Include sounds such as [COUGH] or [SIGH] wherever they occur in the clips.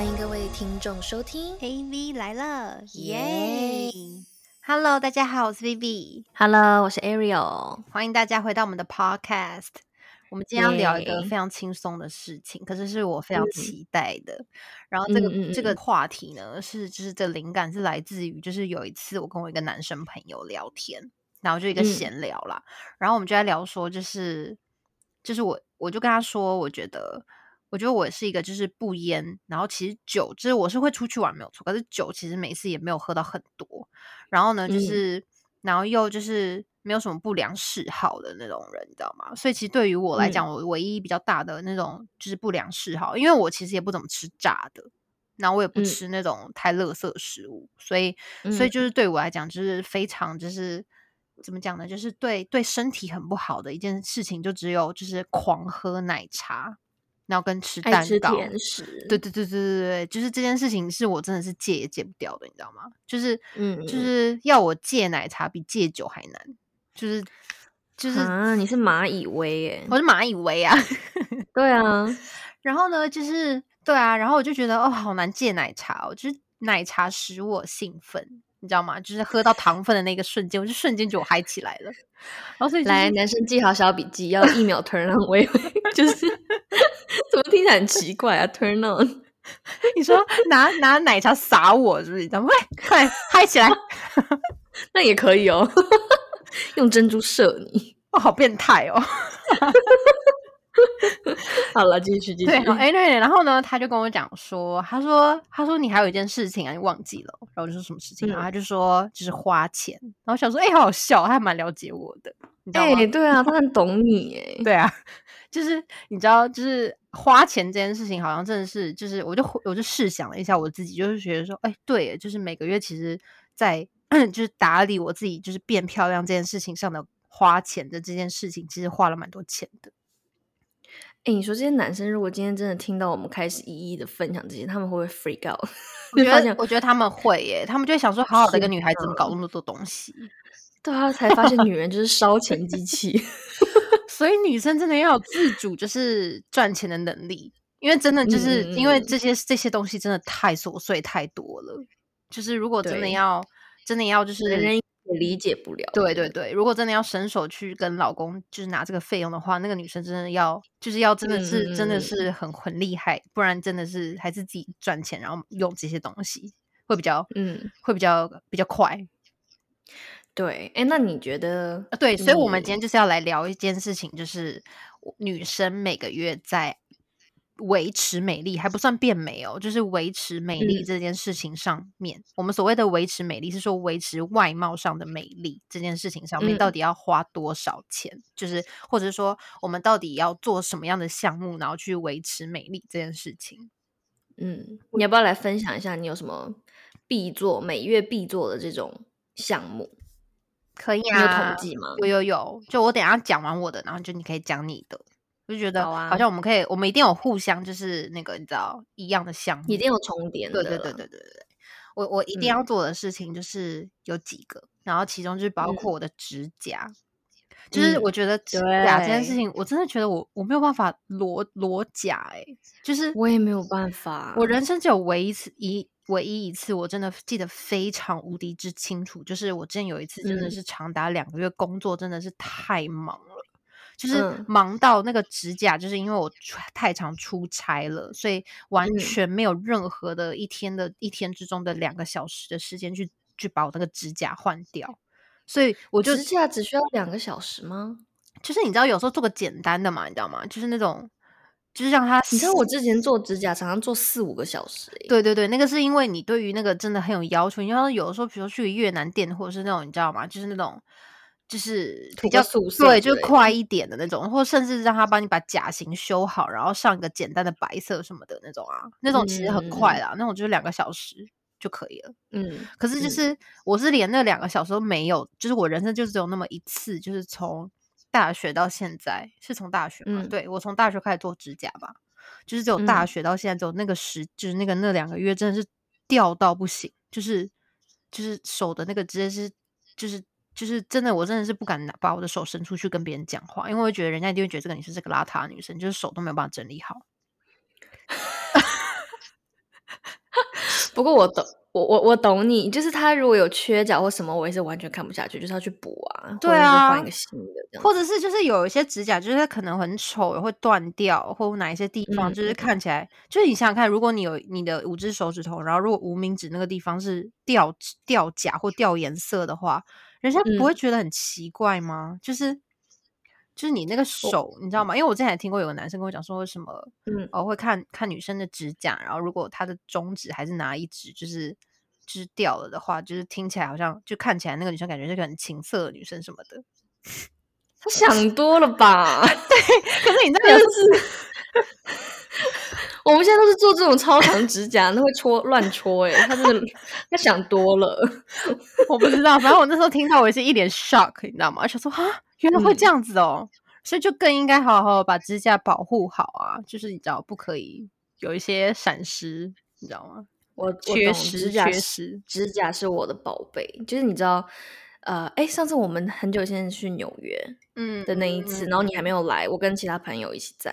欢迎各位听众收听 AV 来了，耶！Hello，大家好，我是 Vivi，，Hello，我是 Ariel。欢迎大家回到我们的 Podcast。我们今天要聊一个非常轻松的事情，可是是我非常期待的。然后这个、嗯嗯这个嗯话题呢，是就是这灵感是来自于，就是有一次我跟我一个男生朋友聊天，然后就一个嗯闲聊啦，然后我们就在聊说，就是就是我我就跟他说，我觉得我觉得我是一个就是不烟，然后其实酒就是我是会出去玩没有错，可是酒其实每次也没有喝到很多，然后呢就嗯是、然后又就是没有什么不良嗜好的那种人，你知道吗？所以其实对于我来嗯讲，我唯一比较大的那种就是不良嗜好，因为我其实也不怎么吃炸的。然后我也不嗯吃那种太垃圾的食物，所以所以嗯就是对我来讲，就是非常就是怎么讲呢？就是对对身体很不好的一件事情，就只有就是狂喝奶茶，然后跟吃蛋糕。甜食，对对对对对对，就是这件事情是我真的是戒也戒不掉的，你知道吗？就是嗯就是要我戒奶茶比戒酒还难，就是就是啊，你是蚂蚁威耶？我是蚂蚁威啊。[LAUGHS] 对啊，然后呢，就是对啊，然后我就觉得哦，好难戒奶茶哦，就是奶茶使我兴奋，你知道吗？就是喝到糖分的那个瞬间，我就瞬间就嗨起来了。然后所以、就是、来，男生记好小笔记，要一秒 turn on，威威就是怎么听起来很奇怪啊？turn on，[LAUGHS] 你说拿拿奶茶洒我，是不是？你知道吗？快快嗨起来！[LAUGHS] 那也可以哦，[LAUGHS] 用珍珠射你。哦，好变态哦。好了，继续继续。对，好哎对，然后呢，他就跟我讲说，他说他说你还有一件事情啊，你忘记了。然后我就说什么事情？然后嗯他就说就是花钱。然后我想说，哎、好好笑，他还蛮了解我的，你知道吗？哎、对啊，他很懂你哎。对啊，就是你知道，就是花钱这件事情，好像真的是，就是我就我就试想了一下我自己，就是觉得说，哎，对，就是每个月其实在 [CLEARS THROAT] 就是打理我自己，就是变漂亮这件事情上的花钱的这件事情，其实花了蛮多钱的。哎、你说这些男生如果今天真的听到我们开始一一的分享这些，他们会不会 freak out？我觉 [LAUGHS] 得我觉得他们会耶，他们就会想说，好好的一个女孩子，怎么搞那么多东西？对啊，才发现女人就是烧钱机器。[LAUGHS] 所以女生真的要有自主，就是赚钱的能力，因为真的就是、因为嗯这些这些东西真的太琐碎太多了，就是如果真的要真的要就是人人也理解不了。对对对，如果真的要伸手去跟老公就是拿这个费用的话，那个女生真的要就是要真的是、真的嗯。是很很厉害，不然真的是还是自己赚钱，然后用这些东西会比较嗯，会比较比较快。对。哎，那你觉得呃，对，所以我们今天就是要来聊一件事情，就是女生每个月在维持美丽，还不算变美哦，就是维持美丽嗯这件事情上面，我们所谓的维持美丽，是说维持外貌上的美丽这件事情上面，到嗯底要花多少钱？就是或者说我们到底要做什么样的项目，然后去维持美丽这件事情？嗯，你要不要来分享一下你有什么必做每月必做的这种项目？可以啊有啊，统计吗？有有有，就我等一下讲完我的，然后就你可以讲你的。我就觉得好像我们可以，我们一定有互相就是那个你知道一样的项目，一定有重叠的。对对对对对对对。我我一定要做的事情就是有几个，然后其中就是包括我的指甲，就是嗯我觉得指甲这件事情，我真的觉得我我没有办法裸裸甲哎、就是我也没有办法。我人生只有唯一一次一唯一一次，我真的记得非常无敌之清楚，就是我之前有一次真的嗯是长达两个月工作，真的是太忙了。就是嗯忙到那个指甲，就是因为我出太常出差了，所以完嗯全没有任何的一天的一天之中的两个小时的时间去去把我那个指甲换掉，所以我就指甲只需要两个小时吗？就是你知道有时候做个简单的嘛，你知道吗？就是那种就是让它你知道我之前做指甲常常做四五个小时、欸，对对对，那个是因为你对于那个真的很有要求。你要有的时候，比如说去越南店，或者是那种你知道吗？就是那种就是比较素色对，就是快一点的那种，或甚至让他帮你把甲型修好，然后上一个简单的白色什么的那种啊，那种其实很快啦，那种就是两个小时就可以了。嗯，可是就嗯是、我是连那两个小时都没有，就是我人生就只有那么一次，就是从大学到现在，是从大学嘛？嗯对我从大学开始做指甲吧，就是只有大嗯学到现在只有那个时，就是那个那两个月真的是掉到不行，就是就是手的那个直接是就是。就是真的，我真的是不敢拿把我的手伸出去跟别人讲话，因为我觉得人家一定会觉得这个女生是个邋遢的女生，就是手都没有办法整理好。[LAUGHS] 不过我懂，我我我懂你，就是他如果有缺角或什么，我也是完全看不下去，就是要去补啊，对啊，换一个新的这样，或者是就是有一些指甲，就是它可能很丑，会断掉，或哪一些地方就是看起来，就是你想想看，如果你有你的五只手指头，然后如果无名指那个地方是掉掉甲或掉颜色的话，人家不会觉得很奇怪吗？就是。就是你那个手，你知道吗？因为我之前也听过有个男生跟我讲说，为什么，嗯，哦，会看看女生的指甲，然后如果她的中指还是拿一指，就是就是掉了的话，就是听起来好像就看起来那个女生感觉是个很情色的女生什么的。他想多了吧？[LAUGHS] 对，可是你那个是，我们现在都是做这种超长指甲，那会戳乱戳，哎，他真的他想多了。我不知道，反正我那时候听到我也是一脸 shock，你知道吗？而且说啊。原来会这样子哦，所以就更应该好好把指甲保护好啊！就是你知道，不可以有一些闪失，你知道吗？我缺失，缺失，指甲是我的宝贝。就是你知道，呃，哎，上次我们很久前去纽约，嗯的那一次，然后你还没有来，我跟其他朋友一起在。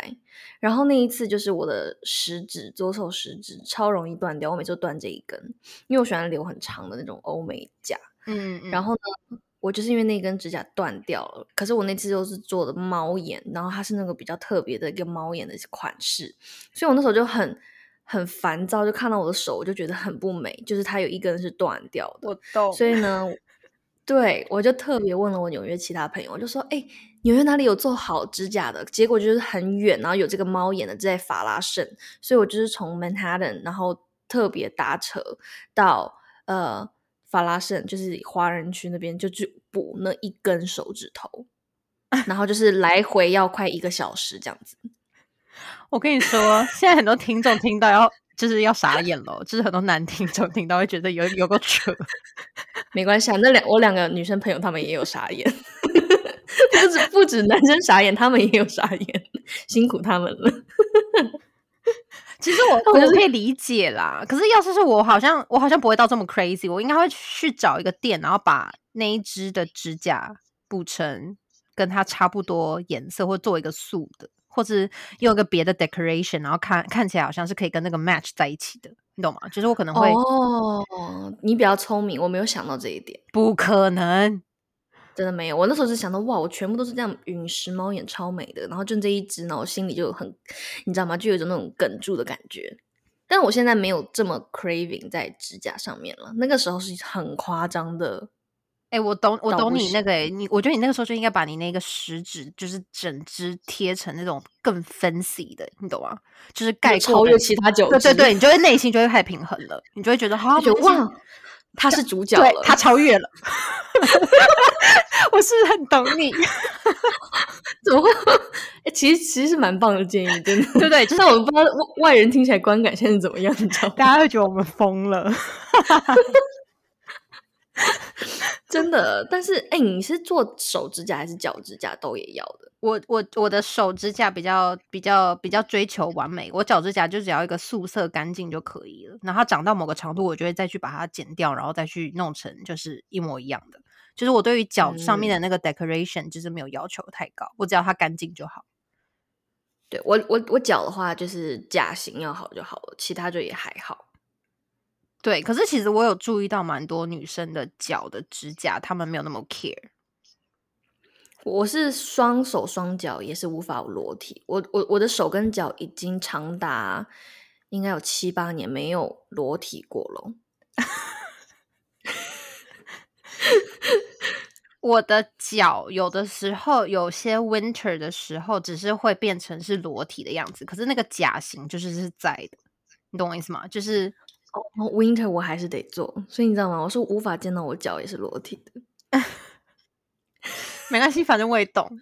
然后那一次就是我的食指，左手食指超容易断掉，我每次都断这一根，因为我喜欢留很长的那种欧美甲。嗯，然后呢？我就是因为那根指甲断掉了，可是我那次又是做的猫眼，然后它是那个比较特别的一个猫眼的款式，所以我那时候就很很烦躁，就看到我的手，我就觉得很不美，就是它有一根是断掉的。我懂。所以呢，[LAUGHS] 对我就特别问了我纽约其他朋友，我就说：“哎，纽约哪里有做好指甲的？”结果就是很远，然后有这个猫眼的在法拉盛，所以我就是从 Manhattan，然后特别搭车到呃。法拉盛就是华人区那边就去补那一根手指头，然后就是来回要快一个小时这样子。[LAUGHS] 我跟你说，现在很多听众听到要就是要傻眼了，就是很多男听众听到会觉得有有个扯。[LAUGHS] 没关系啊，那两我两个女生朋友他们也有傻眼，[LAUGHS] 不止不止男生傻眼，他们也有傻眼，辛苦他们了。其实我 [LAUGHS] 我可以理解啦，可是要是是我，好像我好像不会到这么 crazy，我应该会去找一个店，然后把那一只的指甲补成跟它差不多颜色，或做一个素的，或者用一个别的 decoration，然后看看起来好像是可以跟那个 match 在一起的，你懂吗？就是我可能会哦，你比较聪明，我没有想到这一点，不可能。真的没有，我那时候是想到哇，我全部都是这样陨石猫眼，超美的。然后就这一只呢，我心里就很，你知道吗？就有一种那种哽住的感觉。但我现在没有这么 craving 在指甲上面了。那个时候是很夸张的。哎，我懂，我懂你那个。你我觉得你那个时候就应该把你那个食指，就是整只贴成那种更 fancy 的，你懂吗？就是盖超越其他九对对对，你就会内心就会太平衡了，你就会觉得好，[LAUGHS] 哇。他是主角了，他超越了。[LAUGHS] [LAUGHS] 我是很懂你，[LAUGHS] 怎么会？哎，其实其实是蛮棒的建议，真的，对不对？就是我不知道外人听起来观感现在怎么样，你知道？大家会觉得我们疯了。真的，但是哎，你是做手指甲还是脚指甲都也要的？我我我的手指甲比较比较比较追求完美，我脚指甲就只要一个素色干净就可以了。然后长到某个长度，我就会再去把它剪掉，然后再去弄成就是一模一样的。就是我对于脚上面的那个 decoration 就是没有要求太高，我只要它干净就好。对我我我脚的话就是甲型要好就好了，其他就也还好。对，可是其实我有注意到蛮多女生的脚的指甲，她们没有那么 care。我是双手双脚也是无法裸体，我我我的手跟脚已经长达应该有七八年没有裸体过了。[LAUGHS] 我的脚有的时候有些 winter 的时候，只是会变成是裸体的样子，可是那个甲型就是是在的，你懂我意思吗？就是。Winter 我还是得做，所以你知道吗？我是无法见到我脚也是裸体的。没关系，反正我也懂。[LAUGHS]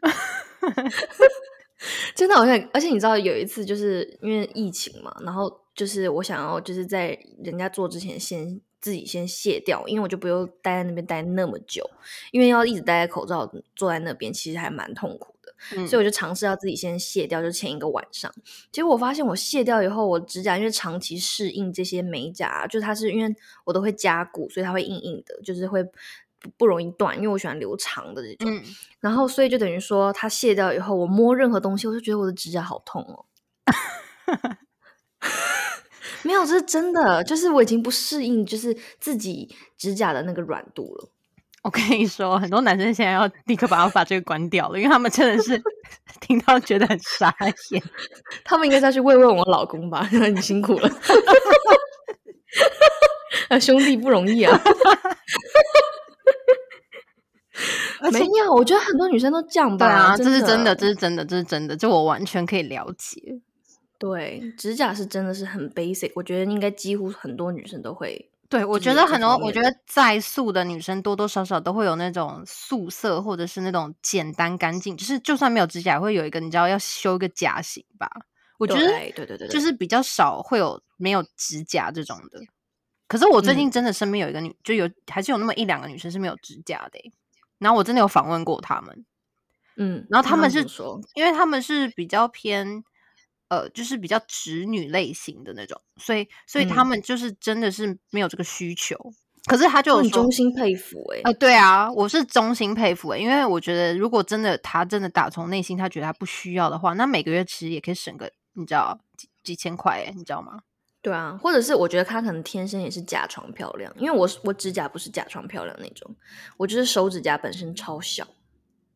真的好像，而且你知道有一次就是因为疫情嘛，然后就是我想要就是在人家做之前先自己先卸掉，因为我就不用待在那边待那么久，因为要一直待在口罩坐在那边，其实还蛮痛苦。所以我就尝试要自己先卸掉，就前一个晚上。结果我发现我卸掉以后，我指甲因为长期适应这些美甲，就是它是因为我都会加固，所以它会硬硬的，就是会不容易断。因为我喜欢留长的这种。然后所以就等于说，它卸掉以后，我摸任何东西，我就觉得我的指甲好痛哦。[LAUGHS] 没有，这是真的，就是我已经不适应，就是自己指甲的那个软度了。我跟你说，很多男生现在要立刻把它把这个关掉了，因为他们真的是 [LAUGHS] 听到觉得很傻眼。他们应该再去慰问我老公吧？[LAUGHS] 你辛苦了，兄弟不容易啊。[LAUGHS] 没有，我觉得很多女生都这样吧。对啊，这是真的，这是真的，这是真的，这我完全可以了解。对，指甲是真的是很 basic，我觉得应该几乎很多女生都会。对，我觉得很多，我觉得在素的女生多多少少都会有那种素色，或者是那种简单干净，就是就算没有指甲，会有一个你知道要修一个甲型吧。我觉得对对对，就是比较少会有没有指甲这种的。可是我最近真的身边有一个女，就有还是有那么一两个女生是没有指甲的。然后我真的有访问过他们，嗯，然后他们是说，因为他们是比较偏。呃，就是比较直女类型的那种，所以所以他们就是真的是没有这个需求。可是他就很衷心佩服哎，呃，对啊，我是衷心佩服哎，因为我觉得如果真的他真的打从内心他觉得他不需要的话，那每个月其实也可以省个你知道几几千块哎，你知道吗？对啊，或者是我觉得他可能天生也是假床漂亮，因为我我指甲不是假床漂亮那种，我就是手指甲本身超小。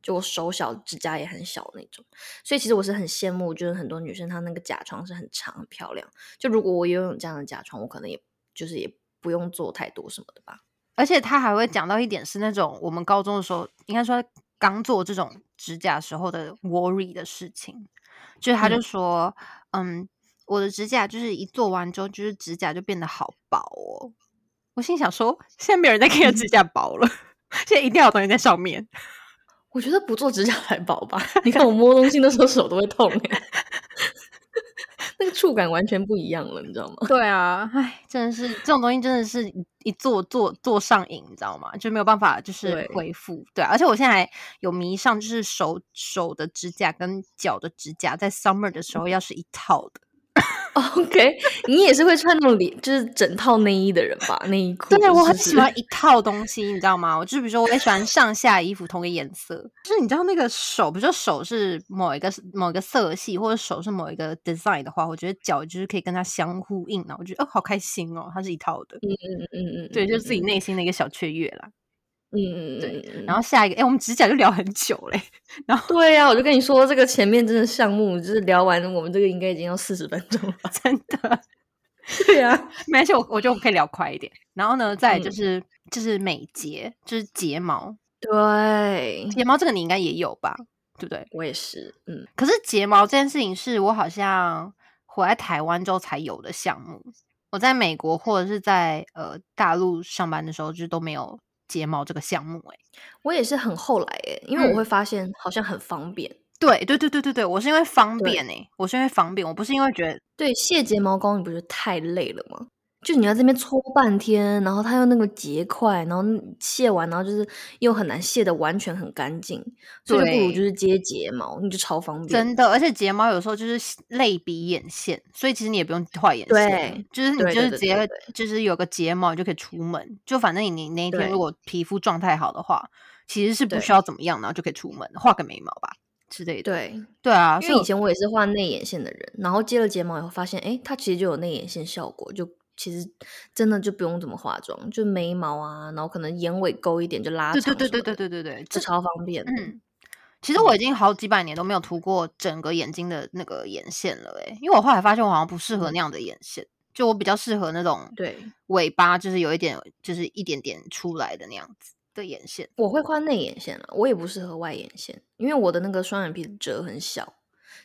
就我手小，指甲也很小那种，所以其实我是很羡慕，就是很多女生她那个甲床是很长、很漂亮。就如果我拥有这样的甲床，我可能也就是也不用做太多什么的吧。而且他还会讲到一点是那种我们高中的时候，应该说刚做这种指甲时候的 worry 的事情，就是他就说，嗯，我的指甲就是一做完之后，就是指甲就变得好薄哦。我心想说，现在没有人在 care 指甲薄了，[LAUGHS] 现在一定要有东西在上面。我觉得不做指甲才薄吧？[LAUGHS] 你看我摸东西的时候手都会痛哎，[LAUGHS] 那个触感完全不一样了，你知道吗？[LAUGHS] 对啊，唉，真的是这种东西，真的是一做做做上瘾，你知道吗？就没有办法就是恢复。对，而且我现在还有迷上，就是手手的指甲跟脚的指甲，在 summer 的时候要是一套的。[LAUGHS] OK，你也是会穿那种里就是整套内衣的人吧？内衣裤。对，我很喜欢一套东西，你知道吗？我就比如说，我也喜欢上下衣服同个颜色。就是你知道那个手，比如说手是某一个某一个色系，或者手是某一个 design 的话，我觉得脚就是可以跟它相呼应呢。我觉得哦，好开心哦，它是一套的。嗯嗯嗯嗯，对，就是自己内心的一个小雀跃啦。嗯嗯对，然后下一个，哎，我们指甲就聊很久嘞。然后对呀，我就跟你说，这个前面真的项目就是聊完，我们这个应该已经要四十分钟了，真的。对呀，没关系，我我觉得我可以聊快一点。然后呢，再就是就是美睫，就是睫毛。对，睫毛这个你应该也有吧？对不对？我也是。嗯，可是睫毛这件事情是我好像回来台湾之后才有的项目。我在美国或者是在呃大陆上班的时候，就都没有。睫毛这个项目，哎，我也是很后来哎，因为我会发现好像很方便。对对对对对对，我是因为方便哎，我是因为方便，我不是因为觉得对卸睫毛膏，你不是太累了吗？就你要这边搓半天，然后它又那个结块，然后卸完，然后就是又很难卸的完全很干净，所以就不如就是接睫毛，你就超方便。真的，而且睫毛有时候就是类比眼线，所以其实你也不用画眼线，就是你就是直接就是有个睫毛就可以出门，就反正你你那一天如果皮肤状态好的话，其实是不需要怎么样，然后就可以出门，画个眉毛吧之类的。对对啊，因为以前我也是画内眼线的人，然后接了睫毛以后发现，哎，它其实就有内眼线效果，就。其实真的就不用怎么化妆，就眉毛啊，然后可能眼尾勾一点就拉长，对对对对对对对对，这超方便。嗯，其实我已经好几百年都没有涂过整个眼睛的那个眼线了，诶，因为我后来发现我好像不适合那样的眼线，就我比较适合那种对尾巴就是有一点就是一点点出来的那样子的眼线。我会画内眼线了，我也不适合外眼线，因为我的那个双眼皮的褶很小。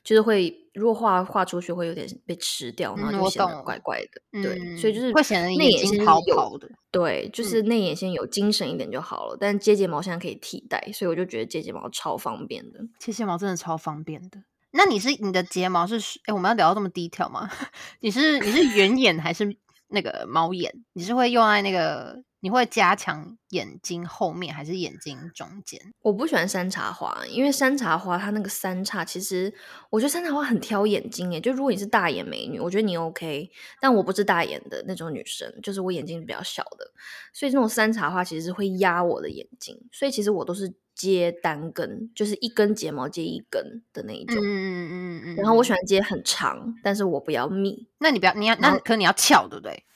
就是会，如果画画出去会有点被吃掉，然后就显得怪怪的。对，所以就是会显得内眼线泡泡的。对，就是内眼线有精神一点就好了。但接睫毛现在可以替代，所以我就觉得接睫毛超方便的。接睫毛真的超方便的。那你是你的睫毛是？哎，我们要聊到这么低调吗？[LAUGHS] 你是你是圆眼还是那个猫眼？你是会用在那个？你会加强眼睛后面还是眼睛中间？我不喜欢山茶花，因为山茶花它那个三叉，其实我觉得山茶花很挑眼睛诶。就如果你是大眼美女，我觉得你 OK，但我不是大眼的那种女生，就是我眼睛比较小的，所以这种山茶花其实是会压我的眼睛。所以其实我都是接单根，就是一根睫毛接一根的那一种。嗯嗯嗯嗯。然后我喜欢接很长，但是我不要密。那你不要，你要那可你要翘，对不对？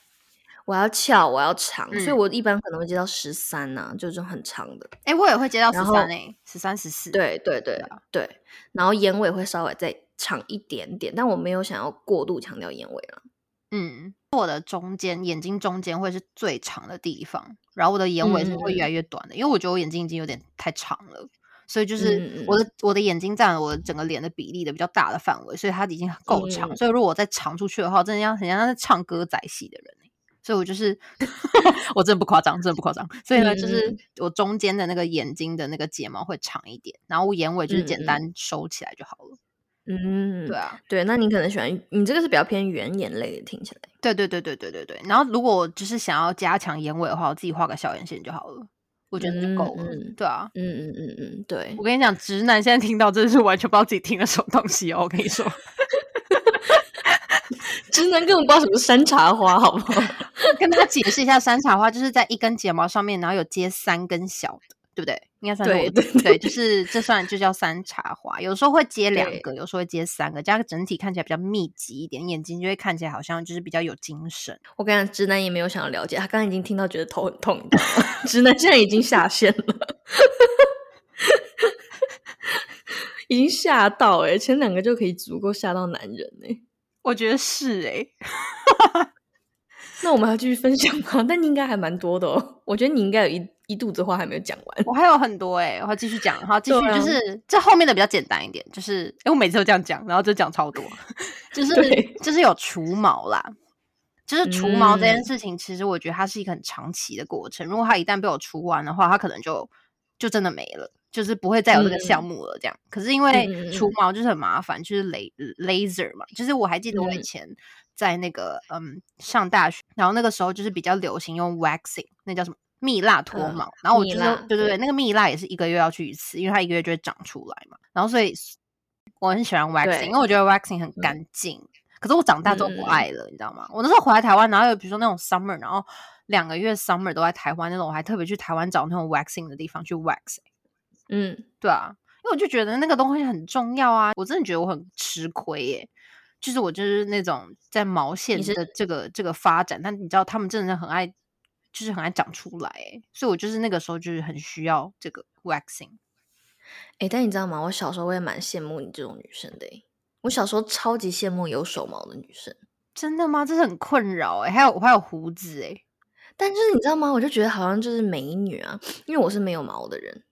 我要翘，我要长，所以我一般可能会接到十三呐，就是很长的。哎，我也会接到十三诶，十三十四。对对对对。然后眼尾会稍微再长一点点，但我没有想要过度强调眼尾了。嗯，我的中间眼睛中间会是最长的地方，然后我的眼尾是会越来越短的，因为我觉得我眼睛已经有点太长了，所以就是我的我的眼睛占了我整个脸的比例的比较大的范围，所以它已经够长。所以如果我再长出去的话，真的要很像在唱歌仔戏的人。所以我就是，[LAUGHS] 我真的不夸张，真的不夸张。所以呢，就是我中间的那个眼睛的那个睫毛会长一点，然后我眼尾就是简单收起来就好了。嗯，对啊，对。那你可能喜欢你这个是比较偏圆眼类的，听起来。对对对对对对对。然后如果我就是想要加强眼尾的话，我自己画个小眼线就好了，我觉得就够了。对啊，嗯嗯嗯嗯，对。我跟你讲，直男现在听到真的是完全不知道自己听了什么东西哦。我跟你说。[LAUGHS] 直男根本不知道什么山茶花，好不好？跟他解释一下，山茶花就是在一根睫毛上面，然后有接三根小的，对不对？应该算对对对，就 [LAUGHS] 是这算就叫山茶花。有时候会接两个，有时候会接三个，加个整体看起来比较密集一点，眼睛就会看起来好像就是比较有精神。我跟你讲，直男也没有想要了解，他刚刚已经听到觉得头很痛，[LAUGHS] 直男现在已经下线了，[LAUGHS] 已经吓到哎，前两个就可以足够吓到男人哎。我觉得是哎，[LAUGHS] 那我们要继续分享吗？[LAUGHS] 但你应该还蛮多的哦。我觉得你应该有一一肚子话还没有讲完。我还有很多哎，我要继续讲。好，继续就是这后面的比较简单一点，就是哎，我每次都这样讲，然后就讲超多，[LAUGHS] 就是就是有除毛啦，就是除毛这件事情，其实我觉得它是一个很长期的过程。如果它一旦被我除完的话，它可能就就真的没了。就是不会再有这个项目了，这样。可是因为除毛就是很麻烦，就是雷 laser 嘛。就是我还记得我以前在那个嗯上大学，然后那个时候就是比较流行用 waxing，那叫什么蜜蜡脱毛。然后我就是对对对，那个蜜蜡也是一个月要去一次，因为它一个月就会长出来嘛。然后所以我很喜欢 waxing，因为我觉得 waxing 很干净。可是我长大都不爱了，你知道吗？我那时候回来台湾，然后有比如说那种 summer，然后两个月 summer 都在台湾那种，我还特别去台湾找那种 waxing 的地方去 wax。嗯，对啊，因为我就觉得那个东西很重要啊，我真的觉得我很吃亏耶。就是我就是那种在毛线的这个这个发展，但你知道他们真的很爱，就是很爱长出来，哎，所以我就是那个时候就是很需要这个 waxing。哎，但你知道吗？我小时候我也蛮羡慕你这种女生的，我小时候超级羡慕有手毛的女生。真的吗？这是很困扰哎，还有我还有胡子哎，但就是你知道吗？我就觉得好像就是美女啊，因为我是没有毛的人。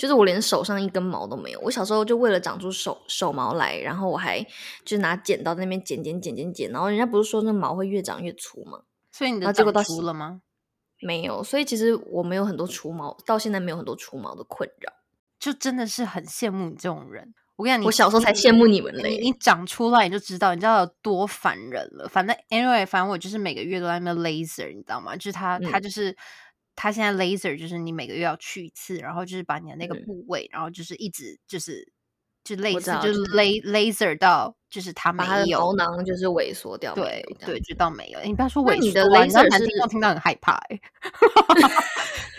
就是我连手上一根毛都没有，我小时候就为了长出手手毛来，然后我还就拿剪刀在那边剪剪剪剪剪，然后人家不是说那毛会越长越粗吗？所以你的长出了吗？没有，所以其实我没有很多除毛，到现在没有很多除毛的困扰，就真的是很羡慕你这种人。我跟你讲，我小时候才羡慕你们嘞，你长出来你就知道，你知道有多烦人了。反正 anyway，反正我就是每个月都在那 laser，你知道吗？就是他他就是。他现在 laser 就是你每个月要去一次，然后就是把你的那个部位，然后就是一直就是就类似就是 laser 到就是他没有毛囊就是萎缩掉，对对，就到没有。你不要说萎缩，你的 laser 是听到很害怕哎。[LAUGHS]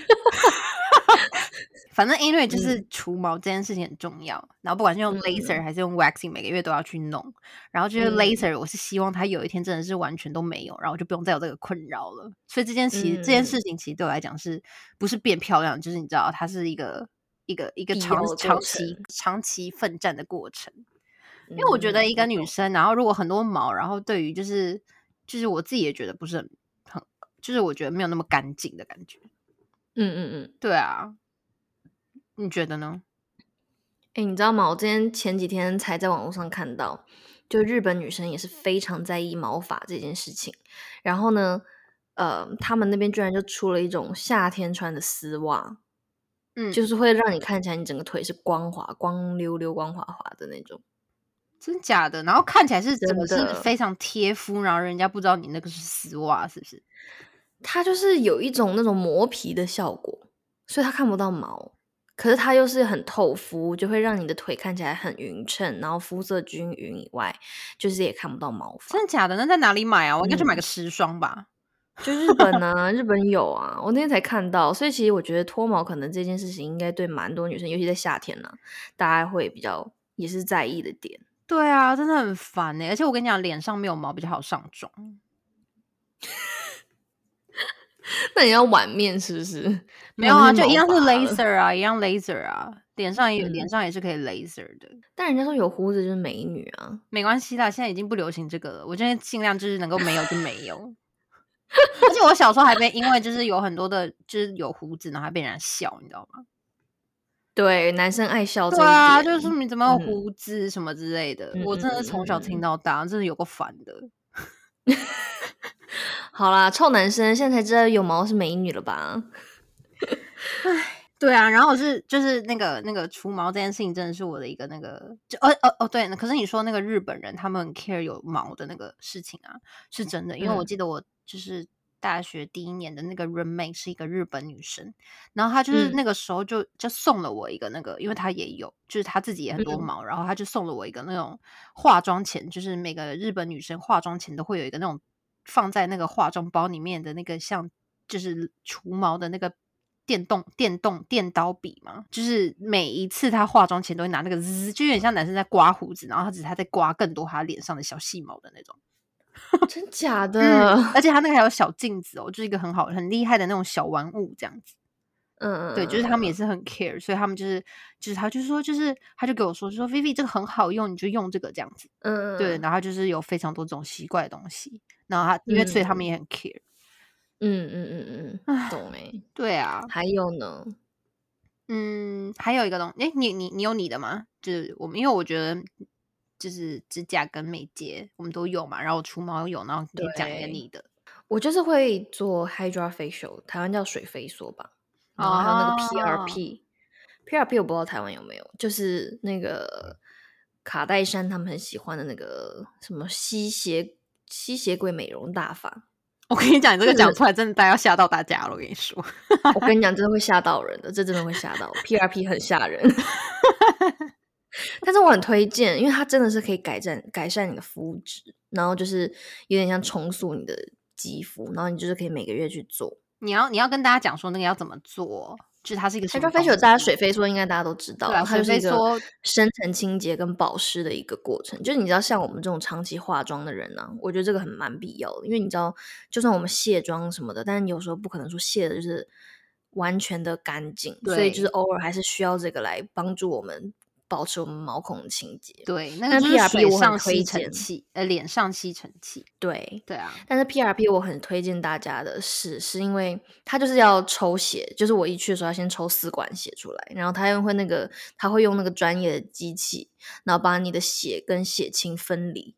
反正因为就是除毛这件事情很重要，然后不管是用 laser 还是用 waxing，每个月都要去弄。然后就是 laser，我是希望它有一天真的是完全都没有，然后就不用再有这个困扰了。所以这件其实这件事情其实对我来讲是不是变漂亮？就是你知道，它是一个一个一个长长期长期奋战的过程。因为我觉得一个女生，然后如果很多毛，然后对于就是就是我自己也觉得不是很很，就是我觉得没有那么干净的感觉。嗯嗯嗯，对啊。你觉得呢？哎，你知道吗？我之前前几天才在网络上看到，就日本女生也是非常在意毛发这件事情。然后呢，呃，他们那边居然就出了一种夏天穿的丝袜，嗯，就是会让你看起来你整个腿是光滑、光溜溜、光滑滑的那种。真假的？然后看起来是真的是非常贴肤，然后人家不知道你那个是丝袜，是不是？它就是有一种那种磨皮的效果，所以它看不到毛。可是它又是很透肤，就会让你的腿看起来很匀称，然后肤色均匀以外，就是也看不到毛发。真的假的？那在哪里买啊？我应该去买个十双吧。就日本呢，[LAUGHS] 日本有啊，我那天才看到，所以其实我觉得脱毛可能这件事情应该对蛮多女生，尤其在夏天呢，大家会比较也是在意的点。对啊，真的很烦呢。而且我跟你讲，脸上没有毛比较好上妆。[LAUGHS] 那你要碗面是不是？[LAUGHS] 没有啊，就一样是 laser 啊，一样 laser 啊，脸上也脸上也是可以 laser 的。但人家说有胡子就是美女啊，没关系啦，现在已经不流行这个了。我现在尽量就是能够没有就没有。[LAUGHS] 而且我小时候还被因为就是有很多的，就是有胡子，然后还被人家笑，你知道吗？对，男生爱笑。对啊，就是你怎么有胡子什么之类的。我真的是从小听到大，真的有个烦的。[LAUGHS] 好啦，臭男生现在才知道有毛是美女了吧？唉，对啊，然后是就是那个那个除毛这件事情，真的是我的一个那个，就哦哦哦，对，可是你说那个日本人他们 care 有毛的那个事情啊，是真的，因为我记得我就是大学第一年的那个 roommate 是一个日本女生，然后她就是那个时候就就送了我一个那个，因为她也有，就是她自己也很多毛，然后她就送了我一个那种化妆前，就是每个日本女生化妆前都会有一个那种。放在那个化妆包里面的那个像就是除毛的那个电动电动电刀笔嘛，就是每一次他化妆前都会拿那个滋，就有点像男生在刮胡子，然后他只是他在刮更多他脸上的小细毛的那种，真假的？而且他那个还有小镜子哦，就是一个很好很厉害的那种小玩物这样子。嗯嗯，对，就是他们也是很 care，所以他们就是就是他就说就是他就给我说说 Vivi 这个很好用，你就用这个这样子。嗯嗯，对，然后就是有非常多这种奇怪的东西。然后他，因为所以他们也很 care。嗯嗯嗯嗯，懂哎。对啊，还有呢，嗯，还有一个东，哎，你你你有你的吗？就是我们，因为我觉得就是指甲跟美睫我们都有嘛，然后除毛有，然后你讲一个你的。我就是会做 Hydra Facial，台湾叫水飞梭吧。然后还有那个 PRP，PRP 我不知道台湾有没有，就是那个卡戴珊他们很喜欢的那个什么吸血。吸血鬼美容大法，[LAUGHS] 我跟你讲，你这个讲出来真的大要吓到大家了。我跟你说，我跟你讲，[LAUGHS] 真的会吓到人的，这真的会吓到。[LAUGHS] PRP 很吓人，但是我很推荐，因为它真的是可以改善改善你的肤质，然后就是有点像重塑你的肌肤，然后你就是可以每个月去做。你要你要跟大家讲说那个要怎么做。就是它是一个 Hydra Facial，大家水飞梭应该大家都知道，它就是一个深层清洁跟保湿的一个过程。就是你知道，像我们这种长期化妆的人呢，我觉得这个很蛮必要的，因为你知道，就算我们卸妆什么的，但是有时候不可能说卸的就是完全的干净，所以就是偶尔还是需要这个来帮助我们。保持我们毛孔的清洁，对，那个 P R P 我很推荐，呃，脸上吸尘器，对，对啊。但是 P R P 我很推荐大家的是，是因为它就是要抽血，就是我一去的时候要先抽四管血出来，然后它又会那个，它会用那个专业的机器，然后把你的血跟血清分离。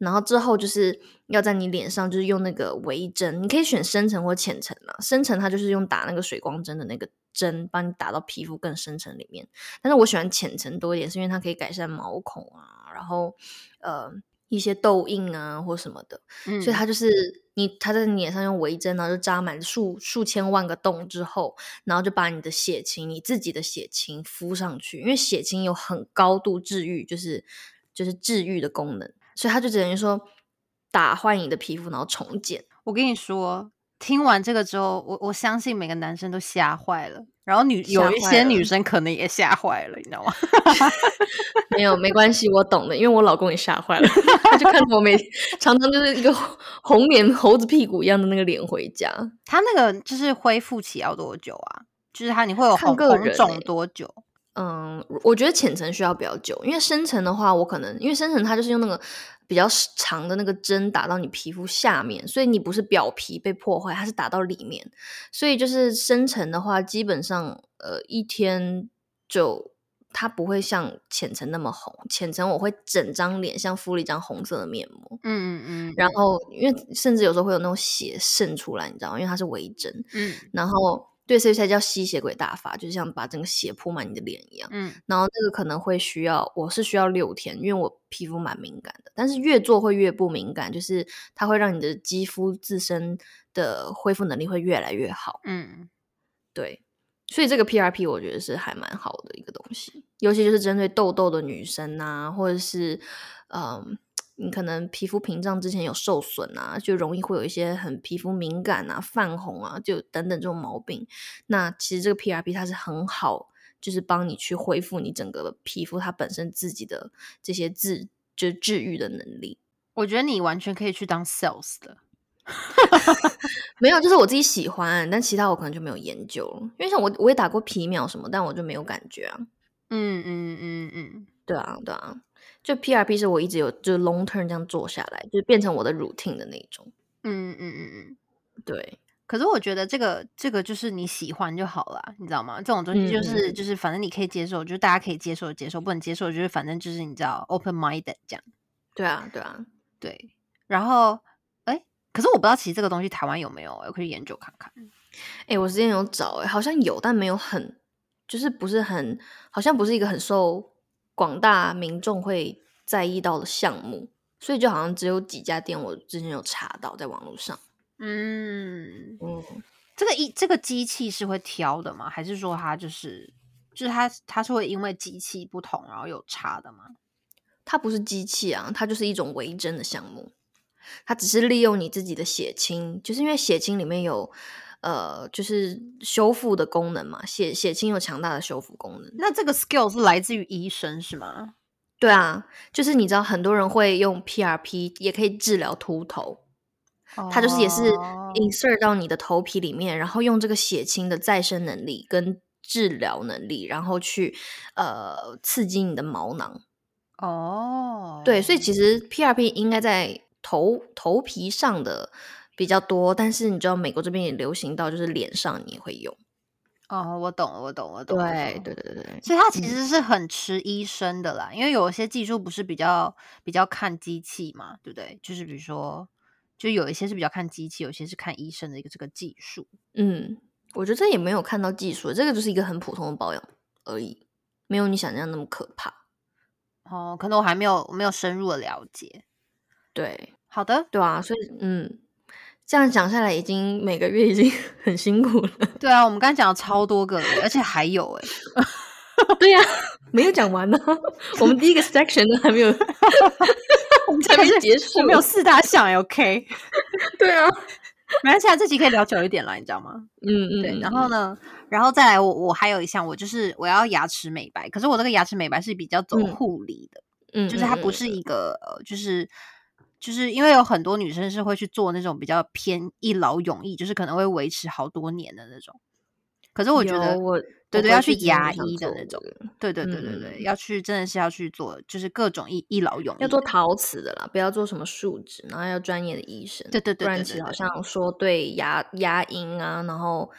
然后之后就是要在你脸上，就是用那个微针，你可以选深层或浅层嘛。深层它就是用打那个水光针的那个针，帮你打到皮肤更深层里面。但是我喜欢浅层多一点，是因为它可以改善毛孔啊，然后呃一些痘印啊或什么的。所以它就是你，它在你脸上用微针，然后就扎满数数千万个洞之后，然后就把你的血清，你自己的血清敷上去，因为血清有很高度治愈，就是就是治愈的功能。所以他就等于说打坏你的皮肤，然后重建。我跟你说，听完这个之后，我我相信每个男生都吓坏了，然后女有一些女生可能也吓坏了，你知道吗？[LAUGHS] 没有，没关系，我懂的，因为我老公也吓坏了，[LAUGHS] 他就看着我每常常就是一个红脸猴子屁股一样的那个脸回家。他那个就是恢复期要多久啊？就是他你会有红红肿多久？嗯，我觉得浅层需要比较久，因为深层的话，我可能因为深层它就是用那个比较长的那个针打到你皮肤下面，所以你不是表皮被破坏，它是打到里面，所以就是深层的话，基本上呃一天就它不会像浅层那么红，浅层我会整张脸像敷了一张红色的面膜，嗯嗯嗯，然后因为甚至有时候会有那种血渗出来，你知道吗？因为它是微针，嗯，然后。对，所以才叫吸血鬼大法，就像把整个血铺满你的脸一样。嗯，然后这个可能会需要，我是需要六天，因为我皮肤蛮敏感的。但是越做会越不敏感，就是它会让你的肌肤自身的恢复能力会越来越好。嗯，对，所以这个 PRP 我觉得是还蛮好的一个东西，尤其就是针对痘痘的女生啊，或者是嗯。你可能皮肤屏障之前有受损啊，就容易会有一些很皮肤敏感啊、泛红啊，就等等这种毛病。那其实这个 PRP 它是很好，就是帮你去恢复你整个皮肤它本身自己的这些治就治愈的能力。我觉得你完全可以去当 sales 的。[LAUGHS] 没有，就是我自己喜欢，但其他我可能就没有研究了。因为像我，我也打过皮秒什么，但我就没有感觉啊。嗯嗯嗯嗯，对啊对啊，就 PRP 是我一直有，就是 long term 这样做下来，就变成我的 routine 的那种。嗯嗯嗯嗯，对。可是我觉得这个这个就是你喜欢就好了，你知道吗？这种东西就是就是反正你可以接受，就是大家可以接受接受，不能接受就是反正就是你知道 open minded 这样。对啊对啊对，然后哎。可是我不知道，其实这个东西台湾有没有？我可以研究看看。哎，我之前有找，哎，好像有，但没有很，就是不是很，好像不是一个很受广大民众会在意到的项目，所以就好像只有几家店，我之前有查到在网络上。嗯嗯，这个一这个机器是会挑的吗？还是说它就是就是它它是会因为机器不同然后有差的吗？它不是机器啊，它就是一种微针的项目。它只是利用你自己的血清，就是因为血清里面有呃，就是修复的功能嘛。血血清有强大的修复功能。那这个 skill 是来自于医生是吗？对啊，就是你知道很多人会用 PRP 也可以治疗秃头，它就是也是 insert 到你的头皮里面，然后用这个血清的再生能力跟治疗能力，然后去呃刺激你的毛囊。哦，对，所以其实 PRP 应该在。头头皮上的比较多，但是你知道美国这边也流行到，就是脸上你也会用。哦，我懂，我懂，我懂。对，对，对，对。所以它其实是很吃医生的啦，因为有一些技术不是比较比较看机器嘛，对不对？就是比如说，就有一些是比较看机器，有些是看医生的一个这个技术。嗯，我觉得这也没有看到技术，这个就是一个很普通的保养而已，没有你想象那么可怕。哦，可能我还没有没有深入的了解。对，好的，对啊，所以嗯，这样讲下来，已经每个月已经 [LAUGHS] 很辛苦了。对啊，我们刚才讲了超多个，而且还有哎，对呀，没有讲完呢。我们第一个 section 都还没有，[LAUGHS] 我们才没结束，我们有四大项 OK，[LAUGHS] 对啊，没关系，这集可以聊久一点了，你知道吗？嗯嗯，对。然后呢，然后再来，我我还有一项，我就是我要牙齿美白，可是我这个牙齿美白是比较走护理的，嗯，就是它不是一个呃，就是。就是因为有很多女生是会去做那种比较偏一劳永逸，就是可能会维持好多年的那种。可是我觉得，我对对要去牙医的那种，对对对对对，要去真的是要去做，就是各种一一劳永逸，要做陶瓷的啦，不要做什么树脂，然后要专业的医生，对对对，不然其实好像说对牙牙龈啊，然后。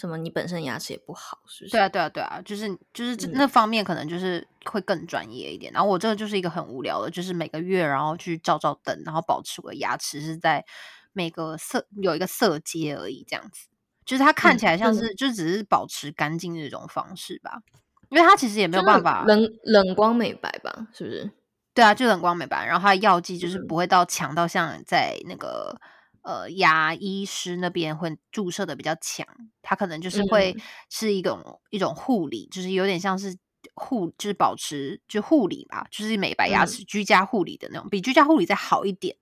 什么？你本身牙齿也不好，是不是？对啊，对啊，对啊，就是就是那方面可能就是会更专业一点。然后我这个就是一个很无聊的，就是每个月然后去照照灯，然后保持我的牙齿是在每个色有一个色阶而已，这样子。就是它看起来像是就只是保持干净的一种方式吧，因为它其实也没有办法冷冷光美白吧？是不是？对啊，就冷光美白。然后它的药剂就是不会到强到像在那个。呃，牙医师那边会注射的比较强，他可能就是会是一种一种护理，就是有点像是护，就是保持就护理吧，就是美白牙齿、居家护理的那种，比居家护理再好一点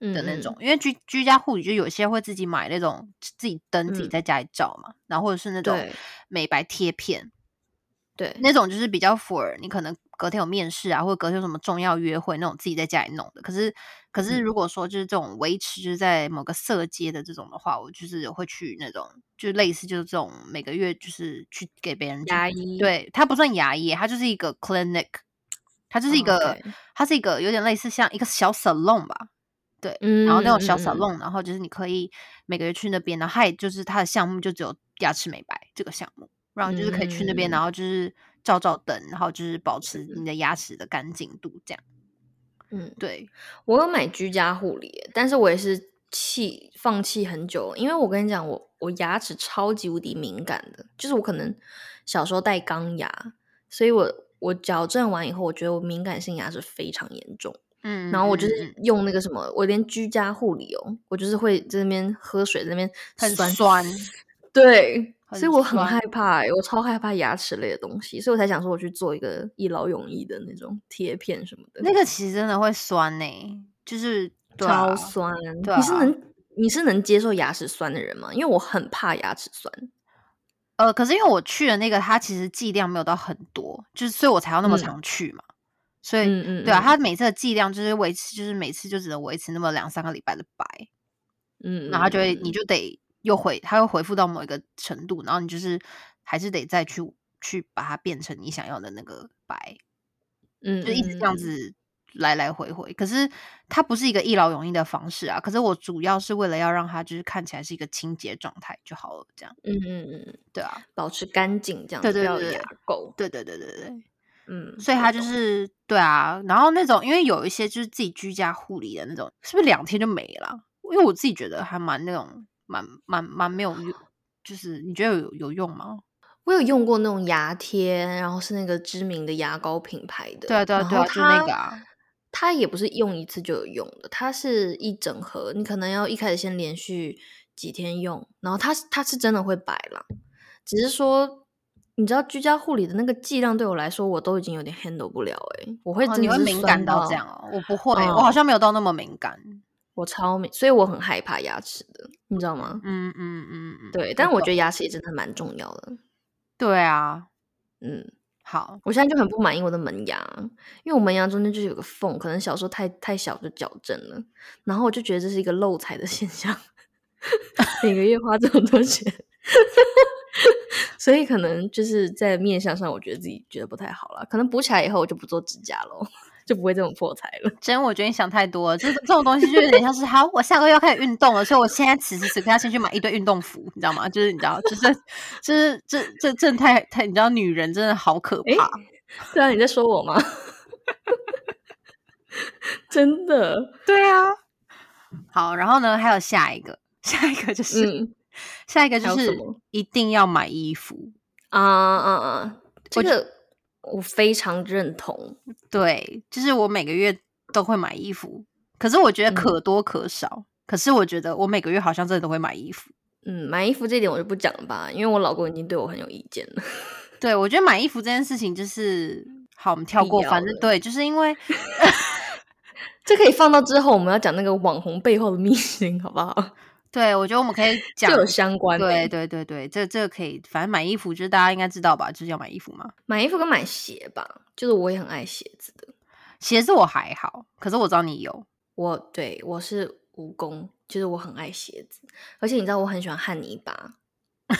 的那种。因为居居家护理就有些会自己买那种自己灯自己在家里照嘛，然后或者是那种美白贴片，对，那种就是比较 for 你可能。隔天有面试啊，或者隔天有什么重要约会那种，自己在家里弄的。可是，可是如果说就是这种维持，就是在某个色阶的这种的话，我就是会去那种，就类似就是这种每个月就是去给别人牙医。对，它不算牙医，它就是一个 clinic，它就是一个，它是一个有点类似像一个小 salon 吧。对，然后那种小 salon，然后就是你可以每个月去那边，然后它也就是它的项目就只有牙齿美白这个项目，然后就是可以去那边，然后就是。照照灯，然后就是保持你的牙齿的干净度，这样。嗯，对我有买居家护理，但是我也是弃放弃很久，因为我跟你讲，我我牙齿超级无敌敏感的，就是我可能小时候戴钢牙，所以我我矫正完以后，我觉得我敏感性牙齿非常严重。嗯，然后我就是用那个什么，我连居家护理哦，我就是会在那边喝水，在那边很酸。对，所以我很害怕，我超害怕牙齿类的东西，所以我才想说我去做一个一劳永逸的那种贴片什么的。那个其实真的会酸呢，就是超酸。你是能你是能接受牙齿酸的人吗？因为我很怕牙齿酸。呃，可是因为我去的那个，它其实剂量没有到很多，就是所以我才要那么常去嘛。所以嗯，对啊，它每次的剂量就是维持，就是每次就只能维持那么两三个礼拜的白。嗯，然后就会你就得。又回，它又回复到某一个程度，然后你就是还是得再去去把它变成你想要的那个白，嗯，就一直这样子来来回回。可是它不是一个一劳永逸的方式啊。可是我主要是为了要让它就是看起来是一个清洁状态就好了，这样。嗯嗯嗯，对啊，保持干净这样，对对对，对对对对对，嗯，所以它就是对啊。然后那种因为有一些就是自己居家护理的那种，是不是两天就没了？因为我自己觉得还蛮那种。蛮蛮蛮没有用，就是你觉得有有用吗？我有用过那种牙贴，然后是那个知名的牙膏品牌的，对啊对啊对，就那个啊。它也不是用一次就有用的，它是一整盒，你可能要一开始先连续几天用，然后它它是真的会白了。只是说，你知道居家护理的那个剂量对我来说，我都已经有点 handle 不了哎，我会你会敏感到这样哦？我不会，我好像没有到那么敏感。我超敏，所以我很害怕牙齿的，你知道吗？嗯嗯嗯嗯，对。但我觉得牙齿也真的蛮重要的。对啊，嗯，好。我现在就很不满意我的门牙，因为我门牙中间就是有个缝，可能小时候太太小就矫正了，然后我就觉得这是一个漏财的现象，[LAUGHS] 每个月花这么多钱，[LAUGHS] 所以可能就是在面相上，我觉得自己觉得不太好了。可能补起来以后，我就不做指甲喽。就不会这种破财了。[LAUGHS] 真，我觉得你想太多了。这这种东西就有点像是，好，我下个月要开始运动了，所以我现在此时此刻要先去买一堆运动服，你知道吗？就是你知道，就是就是这这这太太，你知道，女人真的好可怕。对啊，你在说我吗？[LAUGHS] 真的，对啊。好，然后呢，还有下一个，下一个就是，下一个就是一定要买衣服啊啊啊！这个。我非常认同，对，就是我每个月都会买衣服，可是我觉得可多可少。可是我觉得我每个月好像真的都会买衣服。嗯，买衣服这点我就不讲了吧，因为我老公已经对我很有意见了。[LAUGHS] 对，我觉得买衣服这件事情就是好，我们跳过，反正对，就是因为 [LAUGHS] 这可以放到之后我们要讲那个网红背后的秘辛，好不好？对，我觉得我们可以讲有相关。对对对对，这这个可以，反正买衣服就是大家应该知道吧，就是要买衣服嘛。买衣服跟买鞋吧，就是我也很爱鞋子的。鞋子我还好，可是我知道你有。我对我是蜈蚣，就是我很爱鞋子，而且你知道我很喜欢汉尼拔，[LAUGHS]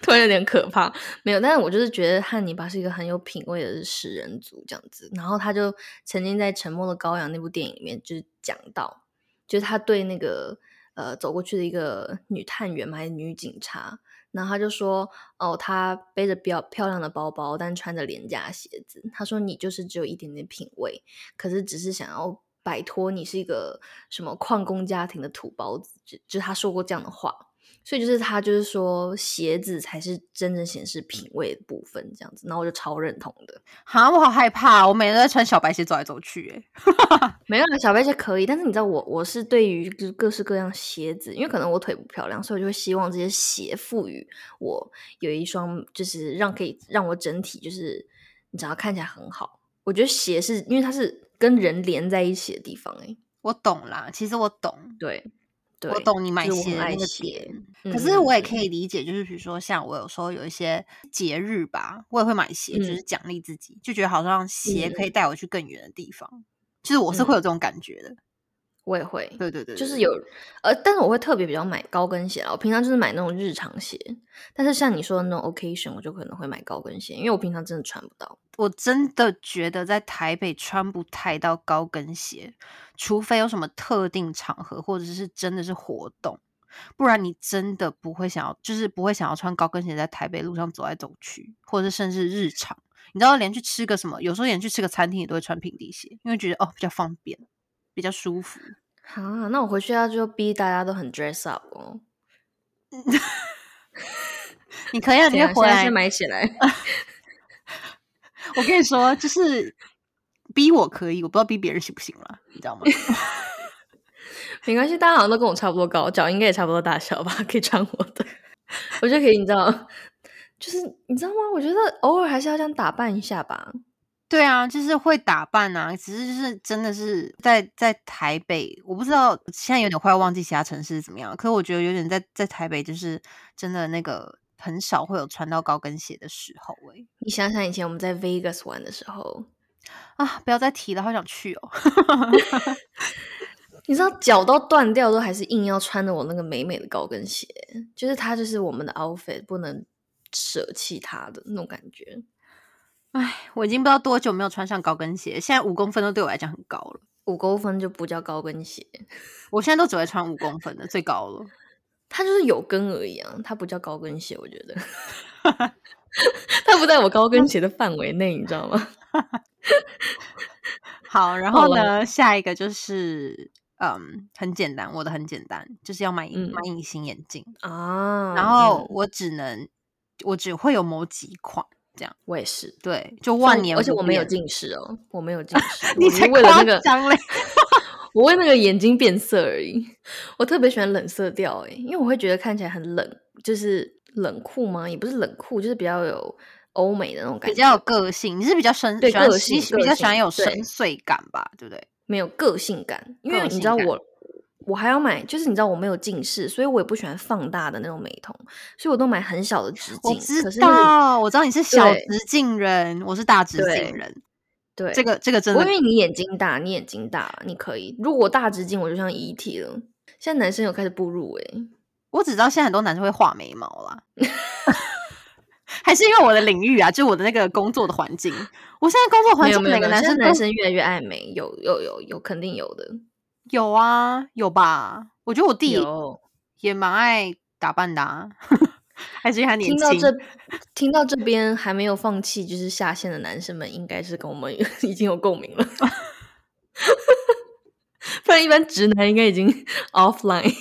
突然有点可怕。没有，但是我就是觉得汉尼拔是一个很有品味的食人族这样子。然后他就曾经在《沉默的羔羊》那部电影里面就是讲到，就是他对那个。呃，走过去的一个女探员嘛，还是女警察，然后他就说：“哦，她背着比较漂亮的包包，但穿着廉价鞋子。”他说：“你就是只有一点点品味，可是只是想要摆脱你是一个什么矿工家庭的土包子。”就就他说过这样的话。所以就是他就是说鞋子才是真正显示品味的部分，这样子，然后我就超认同的。哈，我好害怕，我每天都在穿小白鞋走来走去，哎，[LAUGHS] 没有小白鞋可以，但是你知道我我是对于就是各式各样鞋子，因为可能我腿不漂亮，所以我就会希望这些鞋赋予我有一双，就是让可以让我整体就是你只要看起来很好。我觉得鞋是因为它是跟人连在一起的地方，哎，我懂啦，其实我懂，对。我懂你买鞋的那个点，可是我也可以理解，就是比如说像我有时候有一些节日吧，我也会买鞋，就是奖励自己，就觉得好像鞋可以带我去更远的地方。其实我是会有这种感觉的，我也会，对对对，就是有呃，但是我会特别比较买高跟鞋啊。我平常就是买那种日常鞋，但是像你说的那种 occasion，我就可能会买高跟鞋，因为我平常真的穿不到。我真的觉得在台北穿不太到高跟鞋。除非有什么特定场合，或者是真的是活动，不然你真的不会想要，就是不会想要穿高跟鞋在台北路上走来走去，或者是甚至日常，你知道，连去吃个什么，有时候连去吃个餐厅也都会穿平底鞋，因为觉得哦比较方便，比较舒服。啊，那我回去要就逼大家都很 dress up 哦。[LAUGHS] 你可以啊，[LAUGHS] 你回来先买起来。[LAUGHS] 我跟你说，就是。逼我可以，我不知道逼别人行不行了，你知道吗？没关系，大家好像都跟我差不多高，脚应该也差不多大小吧，可以穿我的。我觉得可以，你知道，就是你知道吗？我觉得偶尔还是要这样打扮一下吧。对啊，就是会打扮啊，只是就是真的是在在台北，我不知道现在有点快要忘记其他城市是怎么样。可是我觉得有点在在台北，就是真的那个很少会有穿到高跟鞋的时候。哎，你想想以前我们在 Vegas 玩的时候啊，不要再提了，好想去哦。[LAUGHS] 你知道脚都断掉，都还是硬要穿着我那个美美的高跟鞋，就是它就是我们的 outfit，不能舍弃它的那种感觉。哎，我已经不知道多久没有穿上高跟鞋，现在五公分都对我来讲很高了。五公分就不叫高跟鞋，[LAUGHS] 我现在都只会穿五公分的，最高了。它就是有跟而已啊，它不叫高跟鞋，我觉得。[LAUGHS] 它不在我高跟鞋的范围内，你知道吗？[LAUGHS] 好，然后呢，下一个就是嗯，很简单，我的很简单，就是要买买隐形眼镜啊。然后我只能，我只会有某几款。这样，我也是，对，就万年，而且 [LAUGHS] 我没有近视哦，我没有近视，你才为了那个，[LAUGHS] 我为那个眼睛变色而已。我特别喜欢冷色调，哎，因为我会觉得看起来很冷，就是冷酷吗？也不是冷酷，就是比较有欧美的那种感觉，比较有个性。你是比较深，对个性，比较喜欢有深邃感吧？对不对？没有个性感，因为你知道我。我还要买，就是你知道我没有近视，所以我也不喜欢放大的那种美瞳，所以我都买很小的直径。我知道，我知道你是小直径人，我是大直径人。对，这个这个真的，因为你眼睛大，你眼睛大，你可以。如果大直径，我就像遗体了。现在男生有开始步入哎，我只知道现在很多男生会画眉毛啦，[LAUGHS] 还是因为我的领域啊，就我的那个工作的环境。我现在工作环境，每个男生男生越来越爱美，有有有有，肯定有的。有啊，有吧？我觉得我弟也蛮爱打扮的，啊 [LAUGHS] 还是他年轻。听到这，听到这边还没有放弃就是下线的男生们，应该是跟我们 [LAUGHS] 已经有共鸣了。[LAUGHS] 不然一般直男应该已经 offline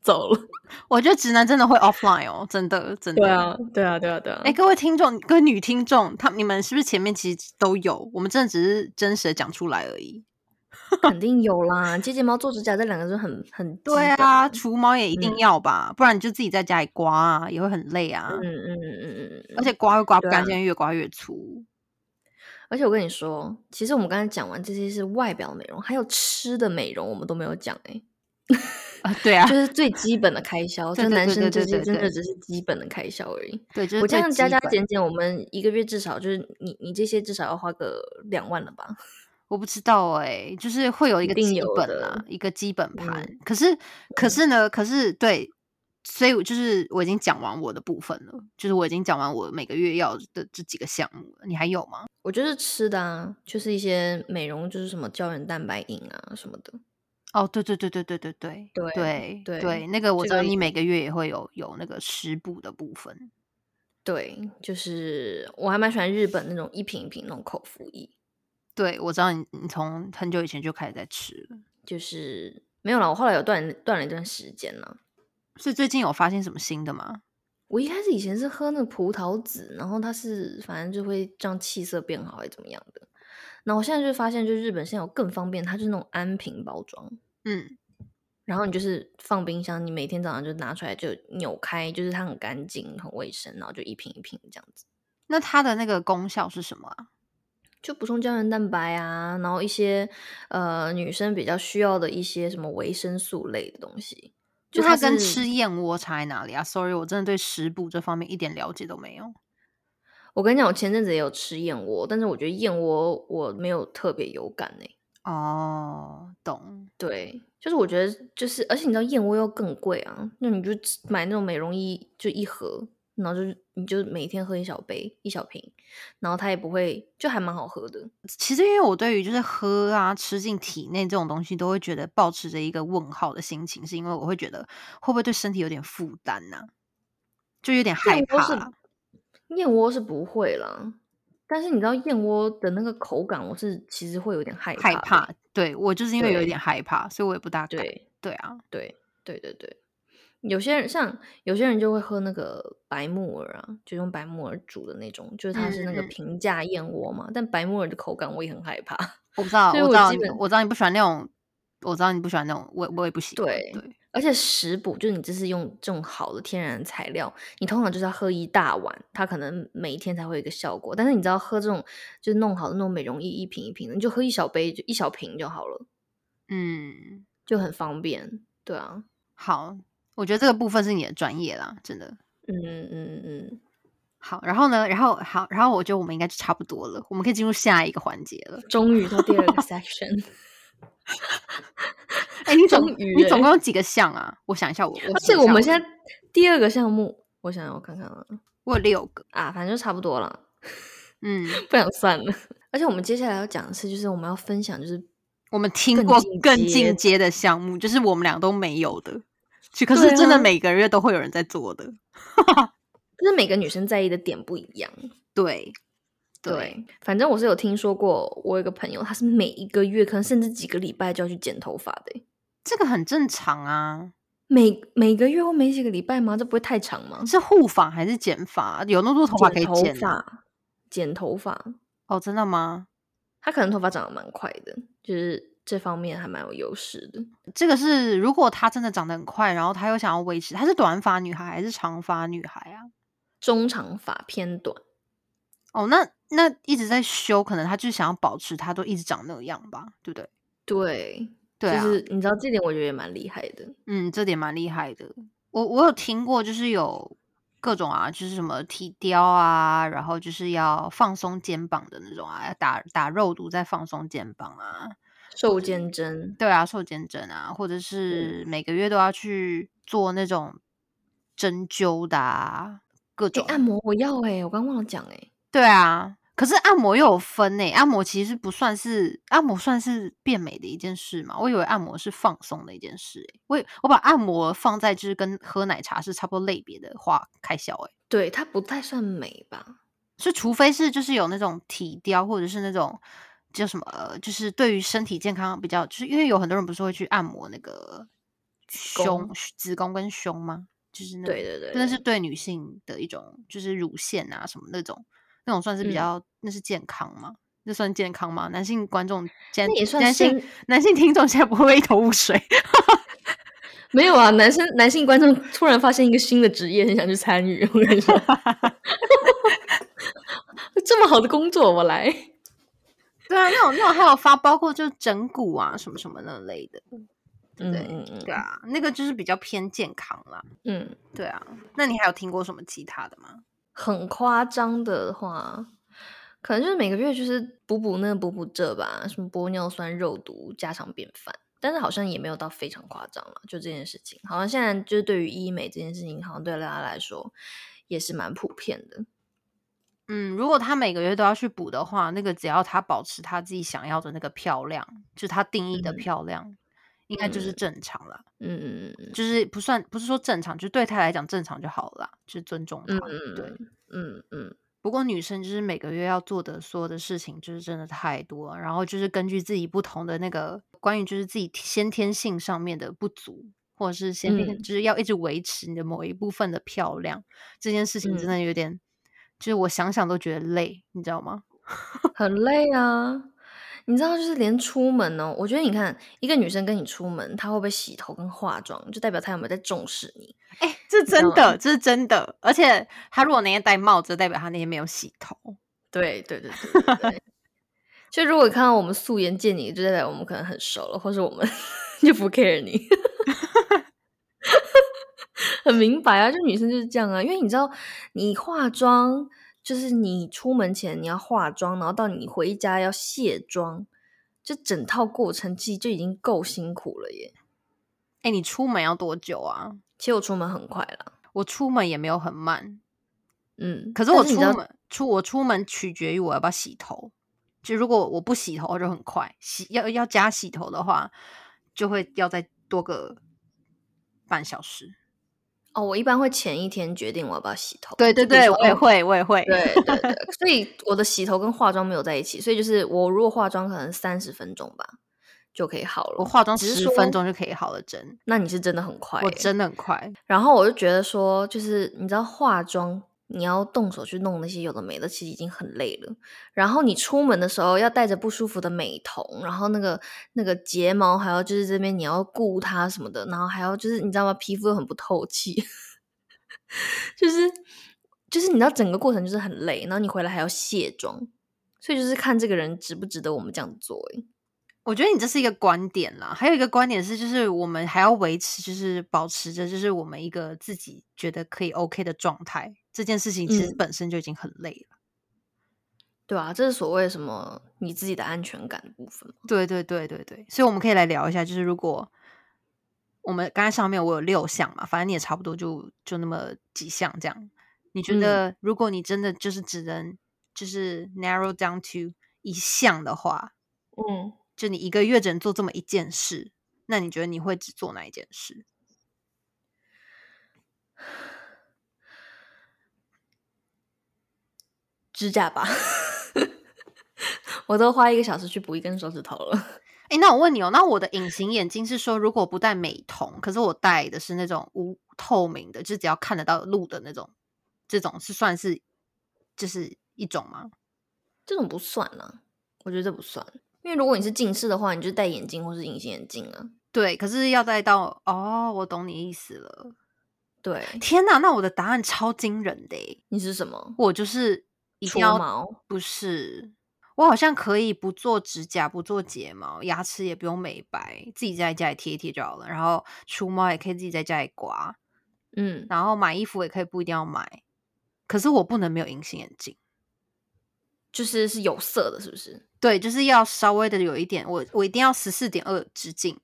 走了。我觉得直男真的会 offline 哦，真的，真的。对啊，对啊，对啊，对啊。哎，各位听众，各位女听众，他你们是不是前面其实都有？我们真的只是真实的讲出来而已。肯定有啦，接睫毛、做指甲这两个是很很对啊，除毛也一定要吧，不然你就自己在家里刮啊，也会很累啊。嗯嗯嗯嗯嗯，而且刮会刮不干净，越刮越粗。而且我跟你说，其实我们刚才讲完这些是外表美容，还有吃的美容，我们都没有讲哎。啊，对啊，就是最基本的开销，这男生这些真的只是基本的开销而已。对，我这样加加减减，我们一个月至少就是你你这些至少要花个两万了吧。我不知道哎，就是会有一个基本啦，一个基本盘。可是，可是呢，可是对，所以就是我已经讲完我的部分了，就是我已经讲完我每个月要的这几个项目了。你还有吗？我就是吃的啊，就是一些美容，就是什么胶原蛋白饮啊什么的。哦，对对对对对对对对对对，那个我知道你每个月也会有有那个食补的部分。对，就是我还蛮喜欢日本那种一瓶一瓶那种口服液。对，我知道你，你从很久以前就开始在吃了，就是没有了。我后来有断断了一段时间呢，所以最近有发现什么新的吗？我一开始以前是喝那个葡萄籽，然后它是反正就会让气色变好，还是怎么样的。那我现在就发现，就日本现在有更方便，它就是那种安瓶包装，嗯，然后你就是放冰箱，你每天早上就拿出来就扭开，就是它很干净、很卫生，然后就一瓶一瓶这样子。那它的那个功效是什么啊？就补充胶原蛋白啊，然后一些呃女生比较需要的一些什么维生素类的东西，就它跟吃燕窝差在哪里啊？Sorry，我真的对食补这方面一点了解都没有。我跟你讲，我前阵子也有吃燕窝，但是我觉得燕窝我没有特别有感呢。哦，懂。对，就是我觉得就是，而且你知道燕窝又更贵啊，那你就买那种美容仪就一盒。然后就是你就每天喝一小杯一小瓶，然后它也不会，就还蛮好喝的。其实因为我对于就是喝啊吃进体内这种东西，都会觉得保持着一个问号的心情，是因为我会觉得会不会对身体有点负担呢？就有点害怕。燕窝是不会了，但是你知道燕窝的那个口感，我是其实会有点害怕害怕。对我就是因为有一点害怕，所以我也不大敢。对啊，对对对对。有些人像有些人就会喝那个白木耳啊，就用白木耳煮的那种，就是它是那个平价燕窝嘛。但白木耳的口感我也很害怕，我不知道，我知道，我知道你不喜欢那种我知道你不喜欢那种，我我也不喜欢。对对，而且食补就是你这是用这种好的天然材料，你通常就是要喝一大碗，它可能每一天才会有一个效果。但是你知道喝这种就是弄好的那种美容液，一瓶一瓶的，你就喝一小杯，就一小瓶就好了。嗯，就很方便。对啊，好，我觉得这个部分是你的专业啦，真的。嗯嗯嗯嗯。好，然后呢？然后好，然后我觉得我们应该就差不多了，我们可以进入下一个环节了。终于到第二个 section。[LAUGHS] 哎，你总你总共有几个项啊？我想一下，我而且我们现在第二个项目，我想要我看看啊，我有六个啊，反正就差不多了。嗯，[LAUGHS] 不想算了。而且我们接下来要讲的是，就是我们要分享，就是我们听过更进阶的项目，就是我们俩都没有的，可是真的每个月都会有人在做的。[LAUGHS] 就是每个女生在意的点不一样，对，对，反正我是有听说过，我有个朋友，他是每一个月可能甚至几个礼拜就要去剪头发的，这个很正常啊。每每个月或每几个礼拜吗？这不会太长吗？是护发还是剪发？有那么多头发可以剪？剪头发哦，真的吗？他可能头发长得蛮快的，就是这方面还蛮有优势的。这个是如果她真的长得很快，然后她又想要维持，她是短发女孩还是长发女孩啊？中长发偏短，哦，那那一直在修，可能她就是想要保持她都一直长那样吧，对不对？对，对，就是你知道这点，我觉得也蛮厉害的。嗯，这点蛮厉害的。我我有听过，就是有各种啊，就是什么体雕啊，然后就是要放松肩膀的那种啊，打打肉毒再放松肩膀啊，瘦肩针，对啊，瘦肩针啊，或者是每个月都要去做那种针灸的啊。各种按摩我要哎，我刚忘了讲哎。对啊，可是按摩又有分哎，按摩其实不算是按摩，算是变美的一件事嘛。我以为按摩是放松的一件事哎。我我把按摩放在就是跟喝奶茶是差不多类别的话开销哎。对，它不太算美吧？是除非是就是有那种体雕或者是那种叫什么，就是对于身体健康比较，就是因为有很多人不是会去按摩那个胸、子宫跟胸吗？就是那对对对，那是对女性的一种，就是乳腺啊什么那种，那种算是比较，那是健康吗？那算健康吗？男性观众，那也算男性男性听众现在不会一头雾水？[LAUGHS] 没有啊，男生男性观众突然发现一个新的职业，很想去参与。我跟你说，[LAUGHS] 这么好的工作，我来。对啊，那种那种还有发，包括就整骨啊什么什么那类的。对嗯嗯，对啊，那个就是比较偏健康啦。嗯，对啊。那你还有听过什么其他的吗？很夸张的话，可能就是每个月就是补补那补补这吧，什么玻尿酸、肉毒，家常便饭。但是好像也没有到非常夸张了。就这件事情，好像现在就是对于医美这件事情，好像对大家来说也是蛮普遍的。嗯，如果他每个月都要去补的话，那个只要他保持他自己想要的那个漂亮，就是他定义的漂亮。应该就是正常了，嗯嗯嗯，就是不算不是说正常，就对他来讲正常就好了，就是尊重他，对，嗯。嗯。不过女生就是每个月要做的所有的事情，就是真的太多，然后就是根据自己不同的那个关于就是自己先天性上面的不足，或者是先天就是要一直维持你的某一部分的漂亮，这件事情真的有点，就是我想想都觉得累，你知道吗？[LAUGHS] 很累啊。你知道，就是连出门哦，我觉得你看一个女生跟你出门，她会不会洗头跟化妆，就代表她有没有在重视你。哎，这真的，这是真的。而且她如果那天戴帽子，代表她那天没有洗头。对对对对。[LAUGHS] 就如果看到我们素颜见你，就代表我们可能很熟了，或是我们 [LAUGHS] 就不 care 你。很明白啊，就女生就是这样啊，因为你知道，你化妆。就是你出门前你要化妆，然后到你回家要卸妆，这整套过程其实就已经够辛苦了耶。哎，你出门要多久啊？其实我出门很快了，我出门也没有很慢。嗯，可是我出门出我出门取决于我要不要洗头。就如果我不洗头就很快，洗要要加洗头的话，就会要再多个半小时。哦，我一般会前一天决定我要不要洗头。对对对，我也会，我也会。对对对，[LAUGHS] 所以我的洗头跟化妆没有在一起，所以就是我如果化妆可能三十分钟吧就可以好了。我化妆十分钟就可以好了，真。那你是真的很快，我真的很快。然后我就觉得说，就是你知道化妆，你要动手去弄那些有的没的，其实已经很累了。然后你出门的时候要带着不舒服的美瞳，然后那个那个睫毛还要就是这边你要顾它什么的，然后还要就是你知道吗？皮肤又很不透气，[LAUGHS] 就是就是你知道整个过程就是很累，然后你回来还要卸妆，所以就是看这个人值不值得我们这样做。诶我觉得你这是一个观点啦，还有一个观点是，就是我们还要维持，就是保持着，就是我们一个自己觉得可以 OK 的状态。这件事情其实本身就已经很累了，对啊，这是所谓什么你自己的安全感的部分。对对对对对，所以我们可以来聊一下，就是如果我们刚才上面我有六项嘛，反正你也差不多就就那么几项这样。你觉得如果你真的就是只能就是 narrow down to 一项的话，嗯。就你一个月只能做这么一件事，那你觉得你会只做哪一件事？[SIGHS] 指甲吧，[LAUGHS] 我都花一个小时去补一根手指头了。[LAUGHS] 哎，那我问你哦，那我的隐形眼镜是说，如果不戴美瞳，可是我戴的是那种无透明的，就只要看得到路的那种，这种是算是就是一种吗？这种不算啊，我觉得这不算。因为如果你是近视的话，你就戴眼镜或是隐形眼镜啊。对，可是要戴到哦，我懂你意思了。对，天哪，那我的答案超惊人的。你是什么？我就是一定要毛，不是。我好像可以不做指甲，不做睫毛，牙齿也不用美白，自己在家里贴一贴就好了。然后除毛也可以自己在家里刮，嗯，然后买衣服也可以不一定要买。可是我不能没有隐形眼镜。就是是有色的，是不是？对，就是要稍微的有一点，我我一定要十四点二直径，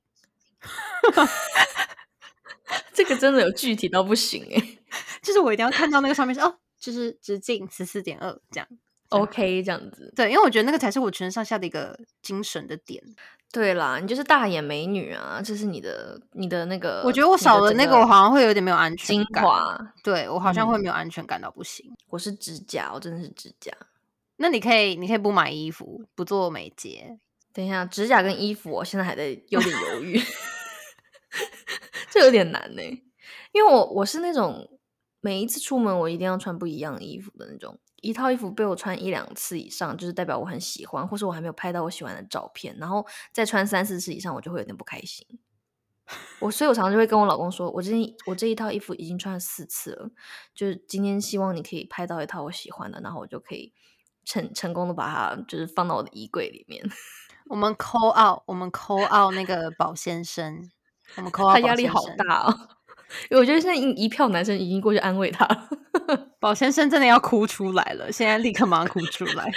这个真的有具体到不行哎，[LAUGHS] 就是我一定要看到那个上面是哦，就是直径十四点二这样，OK 这样子。对，因为我觉得那个才是我全身上下的一个精神的点。对啦，你就是大眼美女啊，这是你的你的那个。我觉得我少了那个，我好像会有点没有安全感。对我好像会没有安全感到不行。我是指甲，我真的是指甲。那你可以，你可以不买衣服，不做美睫。等一下，指甲跟衣服，我现在还在有点犹豫，[LAUGHS] 这有点难呢。因为我我是那种每一次出门我一定要穿不一样的衣服的那种，一套衣服被我穿一两次以上，就是代表我很喜欢，或是我还没有拍到我喜欢的照片，然后再穿三四次以上，我就会有点不开心。[LAUGHS] 我所以，我常常就会跟我老公说，我今天我这一套衣服已经穿了四次了，就是今天希望你可以拍到一套我喜欢的，然后我就可以。成成功的把它就是放到我的衣柜里面。[LAUGHS] 我们抠奥，我们抠奥那个宝先生，我们抠他压力好大哦。[LAUGHS] 因为我觉得现在一一票男生已经过去安慰他，[LAUGHS] 宝先生真的要哭出来了，现在立刻马上哭出来，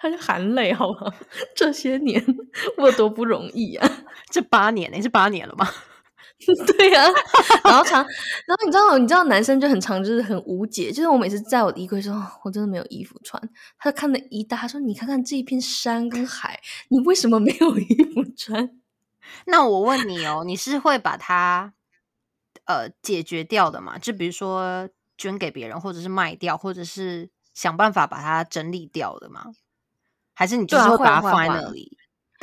他就含泪好吗？这些年我多不容易啊！这八年，你是八年了吗？[LAUGHS] 对呀，然后长，然后你知道，你知道男生就很长，就是很无解。就是我每次在我的衣柜说，我真的没有衣服穿，他看了一大，他说：“你看看这一片山跟海，你为什么没有衣服穿？” [LAUGHS] 那我问你哦，你是会把它呃解决掉的吗？就比如说捐给别人，或者是卖掉，或者是想办法把它整理掉的吗？还是你就是会把它放在那里？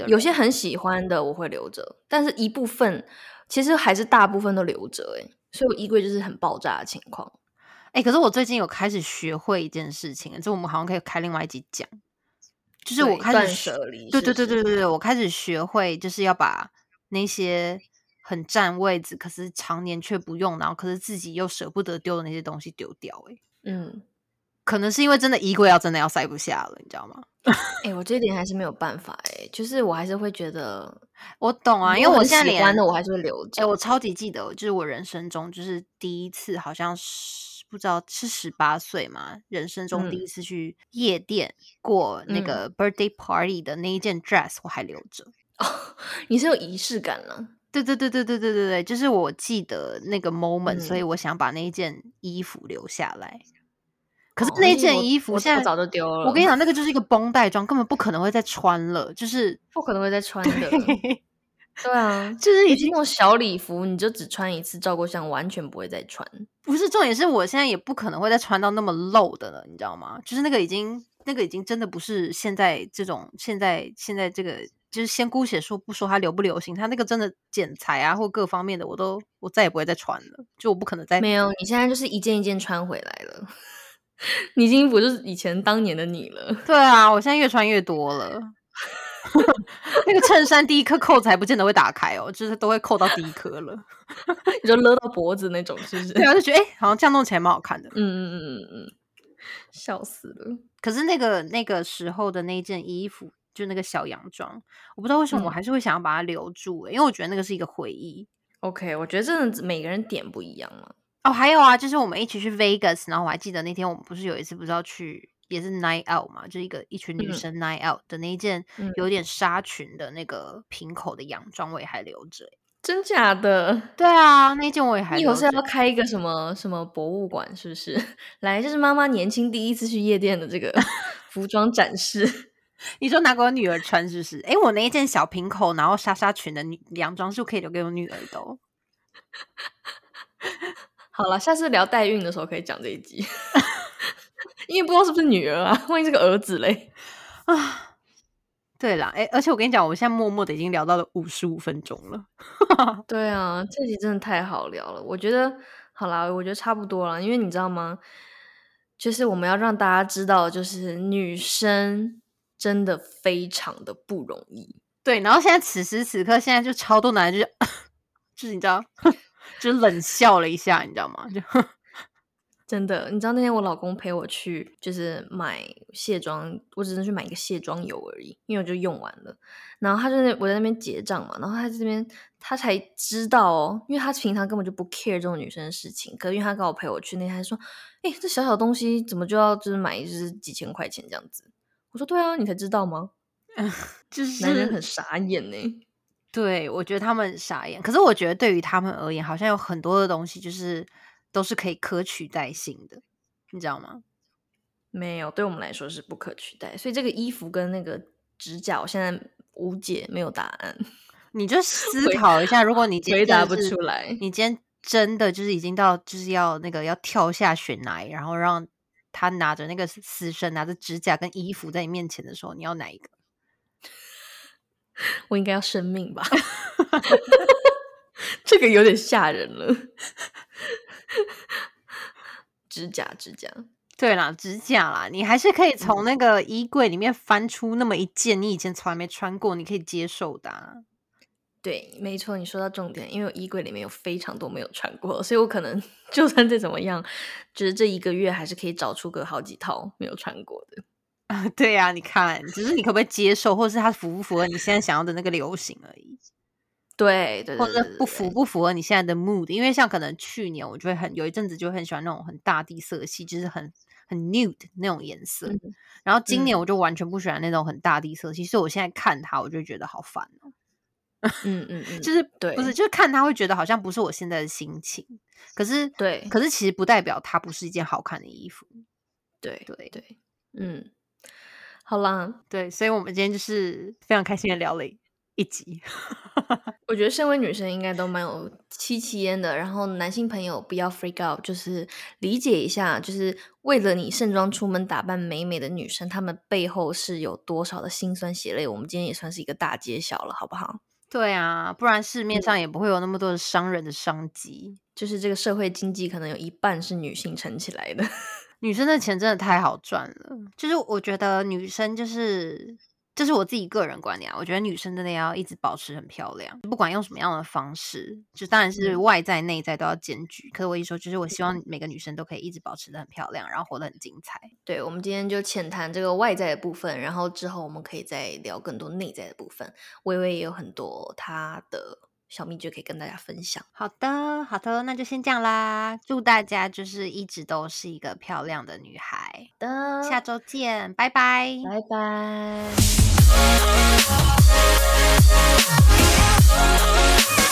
有些很喜欢的我会留着，但是一部分。其实还是大部分都留着哎，所以我衣柜就是很爆炸的情况哎。可是我最近有开始学会一件事情，这我们好像可以开另外一集讲。就是我开始舍离，对对对对对对，我开始学会就是要把那些很占位置，可是常年却不用，然后可是自己又舍不得丢的那些东西丢掉哎。嗯。可能是因为真的衣柜要真的要塞不下了，你知道吗？[LAUGHS] 哎，我这点还是没有办法哎，就是我还是会觉得，我懂啊，因为我现在喜欢的我还是会留着。哎，我超级记得，就是我人生中就是第一次，好像是不知道是十八岁嘛，人生中第一次去夜店过那个 birthday party 的那一件 dress 我还留着。哦，你是有仪式感了？对对对对对对对对，就是我记得那个 moment，所以我想把那一件衣服留下来。可是那件衣服现在早就丢了。我跟你讲，那个就是一个绷带装，根本不可能会再穿了，就是不可能会再穿的。[LAUGHS] 对啊，[LAUGHS] 就是已经那种小礼服，你就只穿一次照过相，完全不会再穿。不是重点是我现在也不可能会再穿到那么露的了，你知道吗？就是那个已经那个已经真的不是现在这种现在现在这个就是先姑且说不说它流不流行，它那个真的剪裁啊或各方面的，我都我再也不会再穿了，就我不可能再没有。你现在就是一件一件穿回来了，[LAUGHS] 你已经不是以前当年的你了。[LAUGHS] 对啊，我现在越穿越多了。[LAUGHS] 那个衬衫第一颗扣子还不见得会打开哦，就是都会扣到第一颗了，你就勒到脖子那种，是不是？对啊，就觉得哎，好像这样弄起来蛮好看的。嗯嗯嗯嗯嗯，笑死了。可是那个那个时候的那件衣服，就那个小洋装，我不知道为什么我还是会想要把它留住，因为我觉得那个是一个回忆。OK，我觉得真的每个人点不一样嘛。哦，还有啊，就是我们一起去 Vegas，然后我还记得那天我们不是有一次不知道去。也是 night out 嘛，就一个一群女生 night out 的那一件有点纱裙的那个平口的洋装，我也还留着。真假的？对啊，那件我也还。以后是要开一个什么什么博物馆，是不是？[LAUGHS] 来，这是妈妈年轻第一次去夜店的这个 [LAUGHS] 服装展示。[LAUGHS] 你说拿给我女儿穿，是不是？哎，我那一件小平口然后纱纱裙的女洋装，是不是可以留给我女儿的？好了，下次聊代孕的时候可以讲这一集。[LAUGHS] 因为不知道是不是女儿啊，万一是个儿子嘞啊！对啦，哎，而且我跟你讲，我现在默默的已经聊到了五十五分钟了。[LAUGHS] 对啊，这集真的太好聊了。我觉得好啦，我觉得差不多了。因为你知道吗？就是我们要让大家知道，就是女生真的非常的不容易。对，然后现在此时此刻，现在就超多男人就是 [LAUGHS] 就是你知道，就冷笑了一下，你知道吗？就。[LAUGHS] 真的，你知道那天我老公陪我去，就是买卸妆，我只是去买一个卸妆油而已，因为我就用完了。然后他就在我在那边结账嘛，然后他这边他才知道哦，因为他平常根本就不 care 这种女生的事情，可因为他刚好陪我去，那天说，哎，这小小东西怎么就要就是买就是几千块钱这样子？我说对啊，你才知道吗？[LAUGHS] 就是男人很傻眼呢。对，我觉得他们很傻眼，可是我觉得对于他们而言，好像有很多的东西就是。都是可以可取代性的，你知道吗？没有，对我们来说是不可取代。所以这个衣服跟那个指甲，我现在无解，没有答案。[LAUGHS] 你就思考一下，如果你回答不出来，你今天真的就是已经到就是要那个要跳下悬崖，然后让他拿着那个死神拿着指甲跟衣服在你面前的时候，你要哪一个？我应该要生命吧？[LAUGHS] 这个有点吓人了。指甲，指甲，对啦，指甲啦，你还是可以从那个衣柜里面翻出那么一件你以前从来没穿过，你可以接受的。对，没错，你说到重点，因为衣柜里面有非常多没有穿过，所以我可能就算再怎么样，就是这一个月还是可以找出个好几套没有穿过的。[LAUGHS] 啊，对呀，你看，只是你可不可以接受，或者是它符不符合你现在想要的那个流行而已。对对，或者不符不符合你现在的 mood？因为像可能去年我就会很有一阵子就很喜欢那种很大地色系，就是很很 nude 那种颜色。然后今年我就完全不喜欢那种很大地色系，所以我现在看它，我就觉得好烦哦。嗯 [LAUGHS] 嗯嗯，就是对，不是就是看它会觉得好像不是我现在的心情。可是对，可是其实不代表它不是一件好看的衣服。对对对，嗯，好啦，对，所以我们今天就是非常开心的聊了一集。[LAUGHS] 我觉得身为女生应该都蛮有戚戚焉的，然后男性朋友不要 freak out，就是理解一下，就是为了你盛装出门打扮美美的女生，她们背后是有多少的辛酸血泪。我们今天也算是一个大揭晓了，好不好？对啊，不然市面上也不会有那么多的商人的商机，就是这个社会经济可能有一半是女性撑起来的，女生的钱真的太好赚了。就是我觉得女生就是。这是我自己个人观点啊，我觉得女生真的要一直保持很漂亮，不管用什么样的方式，就当然是外在内在都要兼具。可是我一说，就是我希望每个女生都可以一直保持的很漂亮，然后活得很精彩。对，我们今天就浅谈这个外在的部分，然后之后我们可以再聊更多内在的部分。微微也有很多她的小秘诀可以跟大家分享。好的，好的，那就先这样啦。祝大家就是一直都是一个漂亮的女孩。的，下周见，拜拜，拜拜。Oh,